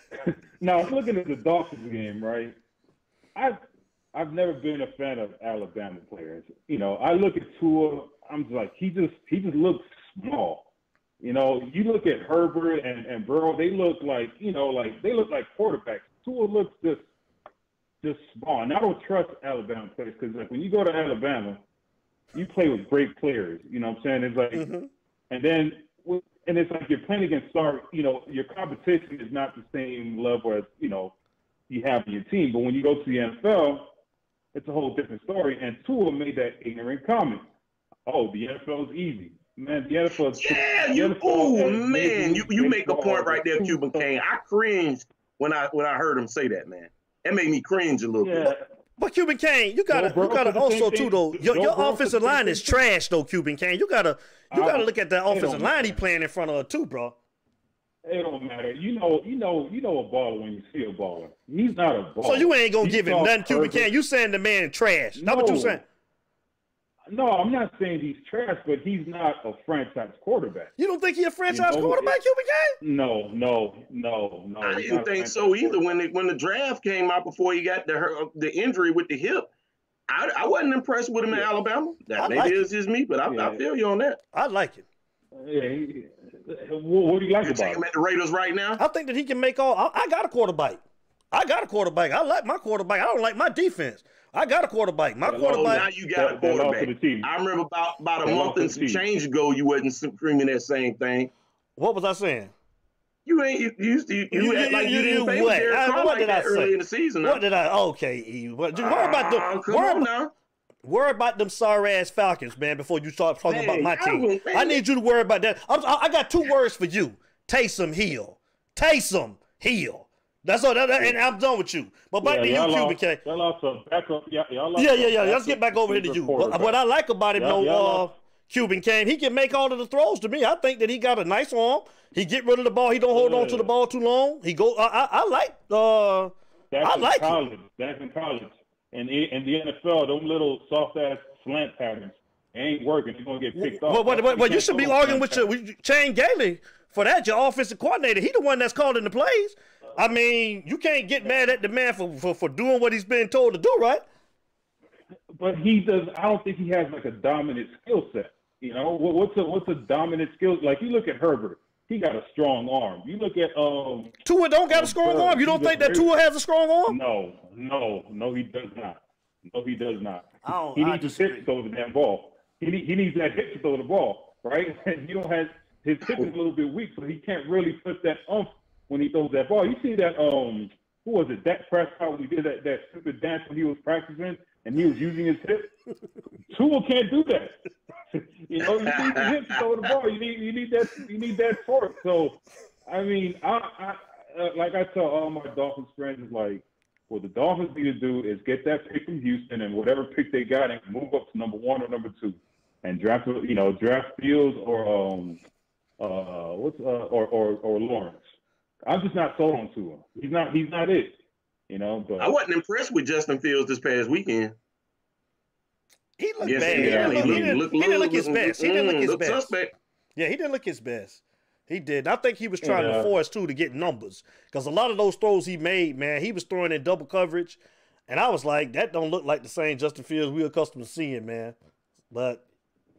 now looking at the Dolphins game, right? I've I've never been a fan of Alabama players. You know, I look at Tua, I'm just like he just he just looks small. You know, you look at Herbert and, and Burrow, they look like, you know, like they look like quarterbacks. Tua looks just just small. And I don't trust Alabama players because like when you go to Alabama, you play with great players. You know what I'm saying? It's like
Mhm.
and then and it's like you're playing against star. You know, your competition is not the same level as you know you have in your team. But when you go to the NFL, it's a whole different story. And Tua made that ignorant comment. Oh, the NFL is easy, man. The NFL is
Yeah,
the
you.
NFL
Oh man, you you make a point right there, Cuban
too-
King. I cringed when I when I heard him say that, man. That made me cringe a little
Yeah,
bit.
But Cuban Kane, you gotta,
Joe
you gotta
said the same
also too
thing.
though. Your,
Joe
your offensive
the same
line is trash though, Cuban Kane. You gotta, you gotta look at that
it
offensive line he playing in front of too, bro.
It don't matter. You know, you know, you know a baller when you see a baller. He's not a baller.
So you ain't gonna
He
give him
saw
nothing, Cuban
perfect-
Kane. You saying the man trash? That's what you
No.
saying?
No, I'm not saying he's trash, but he's not a franchise quarterback.
You don't think he a franchise
know,
quarterback, Cuban Kane?
No, no, no, no.
I
he's
didn't think so either. When the, when the draft came out before he got the uh, the injury with the hip, I, I wasn't impressed with him in
Yeah.
Alabama.
I
That maybe
like
it's just me, but I, I feel you on that.
I like it.
Yeah, uh, what, what do you like
You take
about
him
him?
at the Raiders right now.
I think that he can make all. I, I got a quarterback. I got a quarterback. I like my quarterback. I don't like my defense. I got a quarterback. My
That
Oh,
quarterback.
now you got a
That- that lost to
quarterback. I remember about about a month and some change ago, you wasn't screaming that same thing.
What was I saying?
You ain't you you you, you,
You-
act
you-
like you,
you-
didn't
you what?
Derek
I-
Carr
what
like
did
that
I
early
say?
in the season.
What did I? Okay. What, just worry about
Ah,
the
come
worry, about,
now.
worry about them sorry ass Falcons, man. Before you start talking about my
I
team. I need you to worry about that. I, I, I got two words for you: Taysom Hill. Taysom Hill. That's all. That, that- and I'm done with you. But back
Yeah,
to you,
y'all
Cuban
lost,
Kane.
y'all lost a backup. Yeah, y'all lost
Yeah, yeah, yeah. Let's get back over here to you. What, what I like about him,
Yeah,
though,
yeah,
uh. Cuban Kane, he can make all of the throws to me. I think that he got a nice arm. He get rid of the ball. He don't hold on to the ball too long. He go. I, I, I like. Uh,
That's
I
in
like
college. That's in college. And in the NFL, them little soft ass slant patterns ain't working. You're gonna get picked off.
well, well, well, well, you should be arguing with your Chan Gailey for that. Your offensive coordinator. He the one that's calling the plays. I mean, you can't get mad at the man for, for, for doing what he's been told to do, right?
But he does. I don't think he has like a dominant skill set. You know, what, what's a what's a dominant skill? Like you look at Herbert, he got a strong arm. You look at um.
Tua don't got a
Oh,
strong
bro,
arm. You don't think that
very-
Tua has a strong arm?
No, no, no, he does not. No, he does not.
I don't-
he needs his
disagree.
to throw the damn ball. He need, he needs that hip to throw the ball, right? And you don't have his hip is a little bit weak, so he can't really put that umph when he throws that ball. You see that um who was it? Dak Prescott when he did that, that stupid dance when he was practicing and he was using his hip. Tua can't do that. you know, you need the hip to throw the ball. You need you need that you need that torque. So I mean, I, I uh, like I tell all my Dolphins friends is like what the Dolphins need to do is get that pick from Houston and whatever pick they got and move up to number one or number two, and draft you know draft Fields or um uh what's uh or or, or Lawrence. I'm just not sold on Tua. He's not he's not it. You know, but
I wasn't impressed with Justin Fields this past weekend.
He looked
Yes,
bad.
he
He,
did.
didn't look, he, didn't, he didn't look his best. He didn't look
mm,
his best.
suspect.
Yeah, he didn't look his best. He did. I think he was trying to force too to get numbers because a lot of those throws he made, man, he was throwing in double coverage, and I was like, that don't look like the same Justin Fields we're accustomed to seeing, man. But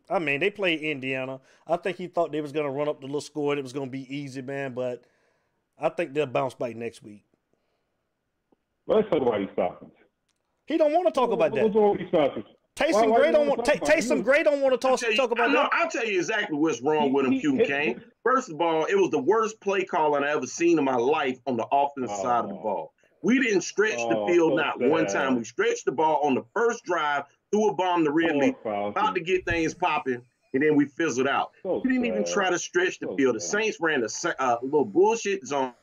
I mean, they played Indiana. I think he thought they was gonna run up the little score. and It was gonna be easy, man. But I think they'll bounce back next week.
let's talk about these Falcons.
He don't want to talk about
What's
that.
wrong with these Falcons? Why-
Taysom
why
Gray don't
wanna talk
Ta-
about?
Taysom Gray don't want to talk
you,
talk about
I know-
that.
I'll tell you exactly what's wrong with him,
He- he-
Cuban
he-
Kane. First of all, it was the worst play calling I ever seen in my life on the offensive oh. side of the
Oh.
ball. We didn't stretch the
Oh,
field
so
not one time. We stretched the ball on the first drive, threw a bomb to Ridley,
Poor Falcons.
about to get things popping, and then we fizzled out.
So
We didn't even try to stretch the
So
field. The. Saints ran a uh, little bullshit zone,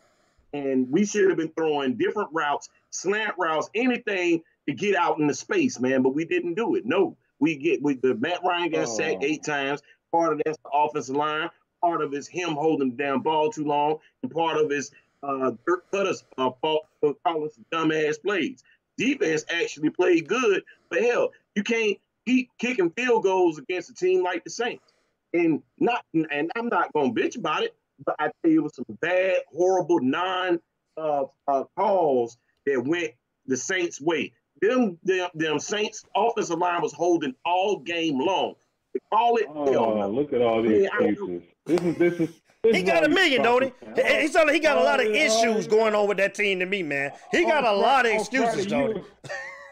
and we should have been throwing different routes, slant routes, anything to get out in the space, man. But we didn't do it. No, we get we the Matt Ryan got sacked
Oh.
eight times. Part of that's the offensive line. Part of it's him holding the damn ball too long, and part of it's uh, Dirk Koetter's uh, fault for calling some dumbass plays. Defense actually played good, but hell, you can't keep kicking field goals against a team like the Saints. And not, and I'm not gonna bitch about it, but I tell you, it was some bad, horrible, non uh, uh, calls that went the Saints' way. Them, them, them Saints offensive line was holding all game long. To call it, hell
Oh,
no.
look at all these
Yeah, I-
excuses. This is this is. This
He
is
got a million, don't he?
Falcons,
He, he, sound he got a lot of issues going on with that team to me, man. He got a lot of excuses, don't he?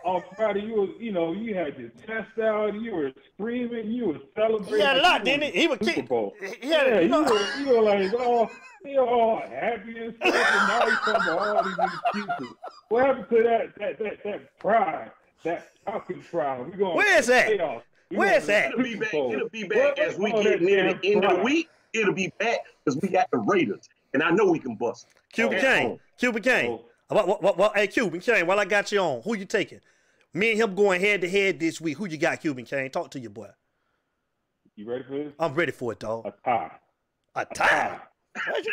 Was- On Friday, you was, you know, you had your chest out, you were screaming, you were celebrating.
He had a lot,
you
didn't he? He was
Super
kick-
Bowl.
he had-
yeah,
you
you,
know-
were, you were like, oh, you're all happy and stuff, and now you come to all these excuses. What happened to that that that, that pride, that Falcon pride? We going
Where's that?
Playoffs.
Where's that?
It'll be back. It'll be back as we get near the
damn
end of the week. It'll be back because we got the Raiders, and I know we can bust.
Cuban
Oh.
Kane. Cuban Kane.
Oh.
What, what, what, what, hey, Cuban Kane, while I got you on, who you taking? Me and him going head to head this week. Who you got, Cuban Kane? Talk to your boy.
You ready for this?
I'm ready for it, dog.
A tie.
A tie. What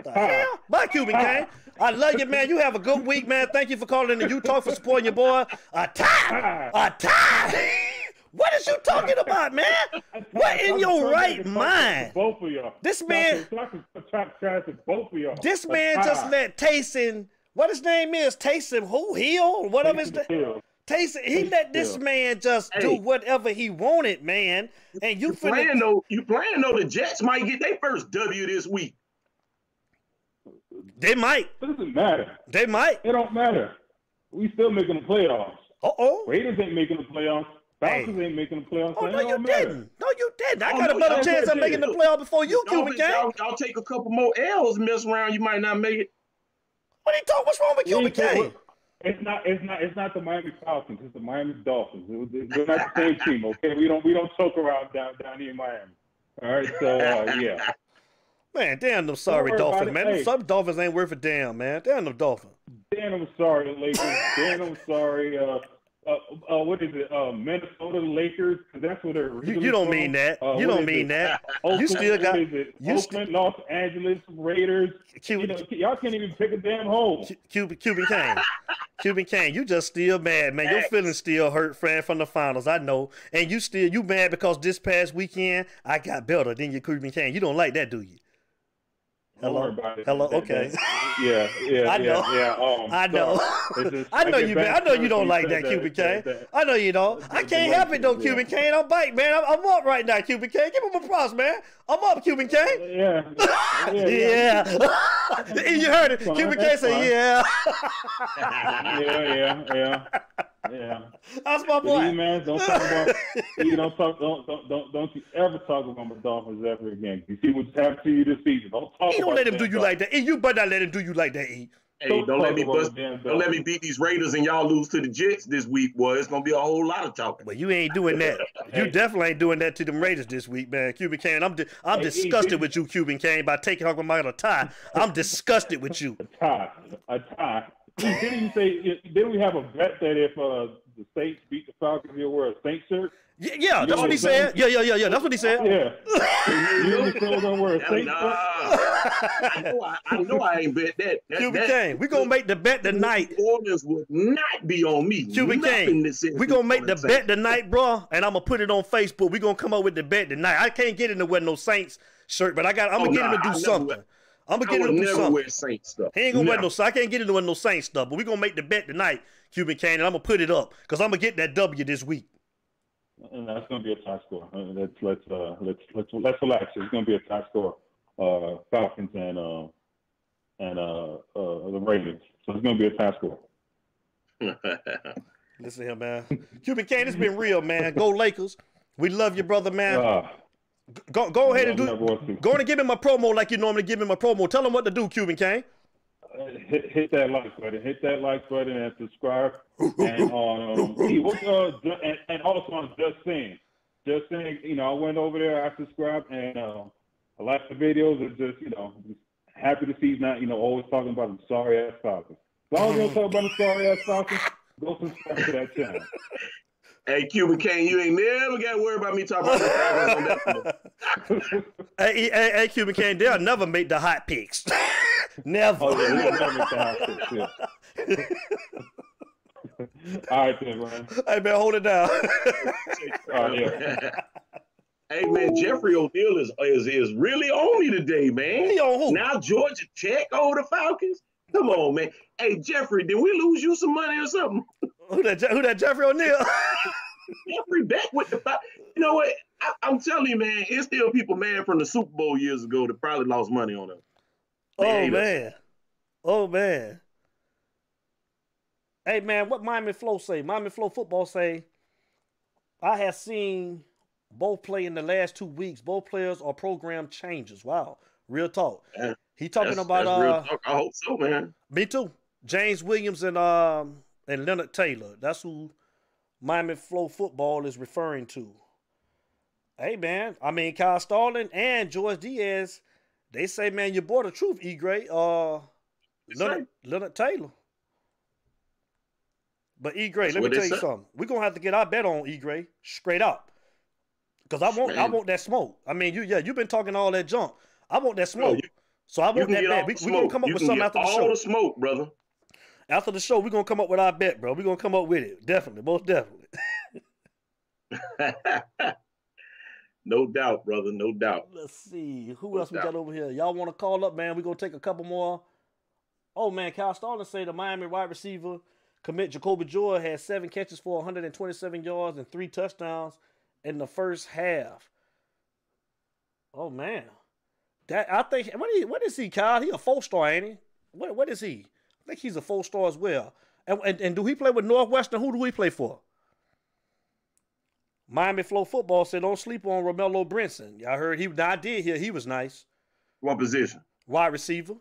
A
the
tie.
hell? Bye, Cuban Kane. I love you, man. You have a good week, man. Thank you for calling in. You talk for supporting your boy. A tie. A tie. What is you talking about, man? What in
I'm
your right
to talk to
mind?
Both of y'all.
This man-
Talking track trash to both of y'all.
This man just let Taysom, what his name is, Taysom who Hill, whatever his name.
Hill.
Taysom, he
Taysom
let this
Hill.
man just do whatever he wanted, man. And you
You playing
finna,
though? You playing though? The Jets might get their first W this week.
they might,
It doesn't matter.
they might.
It don't matter. We still making the playoffs.
Uh oh.
Raiders ain't making the playoffs. Falcons
Hey.
ain't making the playoffs.
Oh no, you
matter.
didn't. No, you didn't. I
Oh,
got a better chance of making the playoff before you,
Y'all,
Cuban
bet-
Kane.
y'all, y'all take a couple more L's, mess around, you might not make it.
What are you talking? What's wrong with
We
Cuban
ain't talking-
Kane?
It's not. It's not. It's not the Miami Falcons. It's the Miami Dolphins. We're not the same team. Okay, we don't. We don't choke around down down here in Miami. All right. So uh, yeah.
Man, damn them sorry Dolphins, man.
Hey.
Some Dolphins ain't worth a damn, man. Damn them Dolphins.
Damn, I'm sorry, Lakers. damn, I'm sorry. Uh, uh, uh, what is it? Uh, Minnesota Lakers. 'Cause that's what they're.
You, you don't
from.
mean that.
Uh,
you don't mean
it?
that.
Oakland,
still got-
it?
you st-
Oakland, Los Angeles Raiders. you know, y'all can't even pick a damn hole.
Cu- Cuban, Cuban Kane. Cuban Kane, you just still mad, man. Your feelings still hurt, friend, from the finals. I know. And you still you mad because this past weekend I got better than your Cuban Kane. You don't like that, do you? Hello?
about.
Hello?
That-
Okay.
that- yeah, yeah,
I know.
yeah. Um,
I know.
It's just-
I know
get
you, man. I know you don't like
said
that, Cuban
that-
I know you don't.
the-
I can't help it though,
yeah.
Cuban Kane. I'm back, man. I'm, I'm up right now, Cuban Kane. Give him a props, man. I'm up, Cuban Kane.
Yeah, yeah, yeah.
Yeah. you heard it.
Fine,
Cuban
that's
say, yeah.
yeah, yeah, yeah, yeah.
That's my
But you
boy.
man, don't talk about you don't talk don't don't don't don't you ever talk about my Dolphins ever again. You see what's happened to you this season. Don't talk
He
about
don't let him do you
damn
like that. E, you better not let him do you like that, E.
Hey,
Don't
don't let me
about
bust. Don't let me beat these Raiders and y'all lose to the Jets this week, boy. It's gonna be a whole lot of talking.
But you ain't doing that. You definitely ain't doing that to them Raiders this week, man. Cuban Kane, I'm di- I'm
Hey,
disgusted
did-
with you, Cuban Kane, by taking talking about a tie. I'm disgusted with you.
A tie, a tie. Didn't you say? Didn't we have a bet that if uh, the Saints beat the Falcons, you'll wear a Saints shirt?
Yeah, yeah that's what he
what
said.
I'm
Yeah, yeah, yeah, yeah. That's what he said.
Yeah. you really still gonna wear a
Hell
Saints
nah. I know I, I know I ain't bet that. that
Cuban
that,
Kane, we gonna make the bet tonight.
New Orleans would not be on me.
Cuban
Nothing
Kane, we gonna make the
Orleans
bet tonight, bro, and I'm gonna put it on Facebook. We gonna come up with the bet tonight. I can't get him to wear no Saints shirt, but I got. I'm
Oh,
gonna get him to do
I never
something.
Wear-
I'm gonna
I
get
would
him to do
never
something.
wear Saints stuff.
He ain't gonna wear
Never.
no. So I can't get him to wear no Saints stuff, but we gonna make the bet tonight, Cuban Kane, and I'm gonna put it up because I'm gonna get that W this week.
And that's going to be a tie score. Uh, Let's let's uh, let's let's let's relax. It's going to be a tie score. Uh, Falcons and uh, and uh, uh, the Ravens. So it's going to be a tie score.
Listen here, man. Cuban Kane, it's been real, man. Go Lakers. We love you, brother, man.
Uh,
Go go ahead and do.
going to.
Go on and give him a promo like you normally give him a promo. Tell him what to do, Cuban Kane.
Uh, hit, hit that like button. Hit that like button and subscribe. And um, hey, what, uh, and, and also on Just Saying. Just saying, you know, I went over there, I subscribed, and uh, I like the videos. It's just, you know, just happy to see he's not, you know, always talking about the sorry ass Falcons. As long as you don't talk about the sorry ass Falcons, go subscribe to that channel.
hey, Cuban Kane, you ain't never got to worry about me talking about the Falcons on that one.
Hey, hey, hey, Cuban Kane, they'll never make the hot picks. never.
Oh yeah, never make the hot picks, yeah. All right, then, man.
Hey, man, hold it down.
Oh yeah.
hey man, Jeffrey O'Neal is, is is really on me today, man.
he on who?
Now Georgia Tech over the Falcons. Come on, man. Hey Jeffrey, did we lose you some money or something?
Who that? Who that? Jeffrey O'Neill.
Jeffrey back with the You know what? I, I'm telling you, man, it's still people, man, from the Super Bowl years ago that probably lost money on them. They
oh
hate us.
man. Oh man. Hey man, what Miami Flow say? Miami Flow football say. I have seen both play in the last two weeks. Both players are program changes. Wow, real talk.
Yeah,
He talking about uh,
talk. I hope so, man.
me too. James Williams and um and Leonard Taylor. That's who Miami Flow football is referring to. Hey man, I mean Kyle Starling and George Diaz. They say, man, you bought the truth, E. Gray. Uh, Leonard, Leonard Taylor. But E Gray,
That's
let me tell you
say.
something. We're gonna have to get our bet on E Gray straight up. Cause I want I want that smoke. I mean, you yeah, you've been talking all that junk. I want that smoke.
you-
so I want that bet. We,
the
we gonna come up
You
with something after the show.
all the smoke, brother.
After the show, we're gonna come up with our bet, bro. We're gonna come up with it. Definitely, most definitely.
no doubt, brother. No doubt.
Let's see. Who
No
else we got over here? Y'all want to call up, man? We're gonna take a couple more. Oh man, Kyle Starlin say the Miami wide receiver commit Jacolby George had seven catches for 127 yards and three touchdowns in the first half. Oh man. That I think what is, what is he, Kyle? He a four star, ain't he? What what is he? I think he's a four star as well. And, and and do he play with Northwestern? Who do we play for? Miami Flow Football said don't sleep on Romello Brinson. Y'all heard he I did hear he was nice.
What position?
Wide receiver.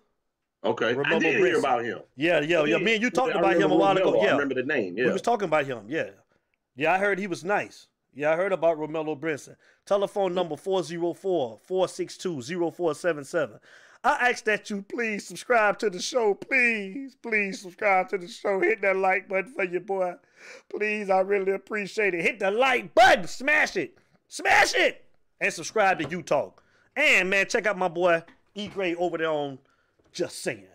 Okay. I
Remember
did hear about him.
Yeah, yeah, yeah. Me and you talked
I
about him a while ago.
Romello. I
Yeah.
remember the name. Yeah.
We was talking about him. Yeah. Yeah, I heard he was nice. Yeah, I heard about Romello Brinson. Telephone number 404-462-0477. I ask that you please subscribe to the show. Please, please subscribe to the show. Hit that like button for your boy. Please, I really appreciate it. Hit the like button. Smash it. Smash it. And subscribe to U Talk. And man, check out my boy E Gray over there on Just Saying.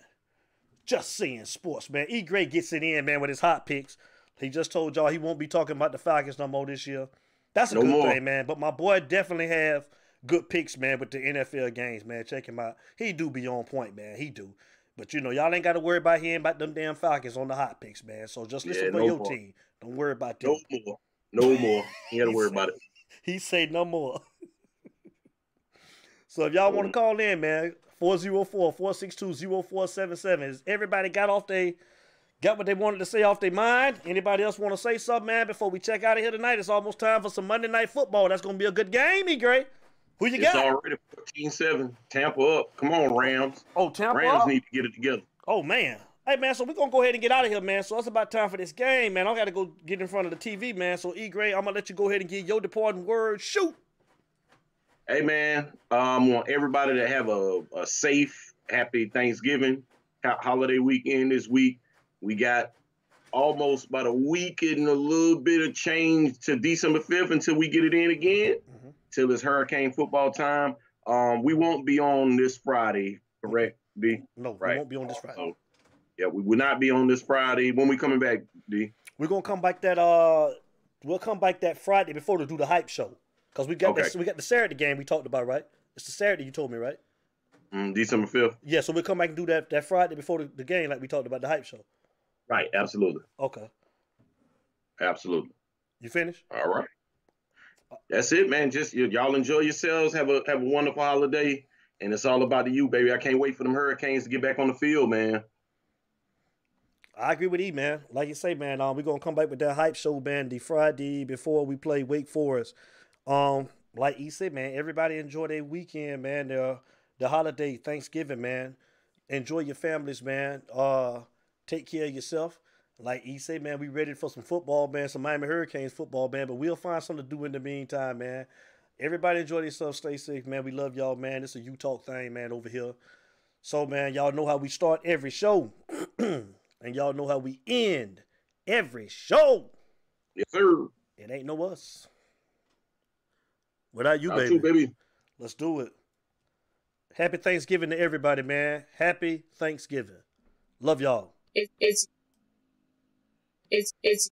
Just saying sports, man. E Gray gets it in, man, with his hot picks. He just told y'all he won't be talking about the Falcons no more this year. That's a
No
good
more.
thing, man. But my boy definitely have good picks, man, with the NFL games, man. Check him out. He do be on point, man. He do. But you know, y'all ain't got to worry about him about them damn Falcons on the hot picks, man. So just listen
Yeah,
for
no
your
more.
team. Don't worry about them.
No more. No more. You got to worry about it.
He say no more. so if y'all want to mm. call in, man, 404-462-0477. Is everybody got off they got what they wanted to say off their mind? Anybody else want to say something, man, before we check out of here tonight? It's almost time for some Monday night football. That's gonna be a good game, E Gray. Who you
It's
got?
already 14-7. Tampa up. Come on, Rams.
oh, Tampa.
Rams
up?
need to get it together.
Oh man. Hey man, so we're gonna go ahead and get out of here, man. So it's about time for this game, man. I gotta go get in front of the TV, man. So E Gray, I'm gonna let you go ahead and give your departing word. Shoot.
Hey man, um, want everybody to have a, a safe, happy Thanksgiving ho- holiday weekend this week. We got almost about a week and a little bit of change to December 5th until we get it in again. Till it's hurricane football time. Um, we won't be on this Friday, correct, D?
No, we
Right.
won't be on this Friday.
So, yeah, we will not be on this Friday. When we coming back, D?
We're gonna come back that uh we'll come back that Friday before to do the hype show. Cause we got
Okay.
this, we got the Saturday game we talked about, right? It's the Saturday you told me, right?
Mm, December 5th?
Yeah, so we'll come back and do that that Friday before the, the game like we talked about the hype show.
Right, absolutely.
Okay.
Absolutely.
You finished?
All right. That's it, man. Just y'all enjoy yourselves. Have a have a wonderful holiday. And it's all about you, baby. I can't wait for them hurricanes to get back on the field, man.
I agree with E, man. Like you say, man, um, we're gonna come back with that hype show, man, the Friday before we play Wake Forest. Um, like E said, man, everybody enjoy their weekend, man. The the holiday, Thanksgiving, man. Enjoy your families, man. Uh, take care of yourself. Like he said, man, we ready for some football, man, some Miami Hurricanes football, man. But we'll find something to do in the meantime, man. Everybody enjoy themselves, stay safe, man. We love y'all, man. It's a U Talk thing, man, over here. So, man, y'all know how we start every show. and y'all know how we end every show.
Yes, sir.
It ain't no us. Without you,
Y'all
baby.
too, baby.
Let's do it. Happy Thanksgiving to everybody, man. Happy Thanksgiving. Love y'all.
It, it's it's it's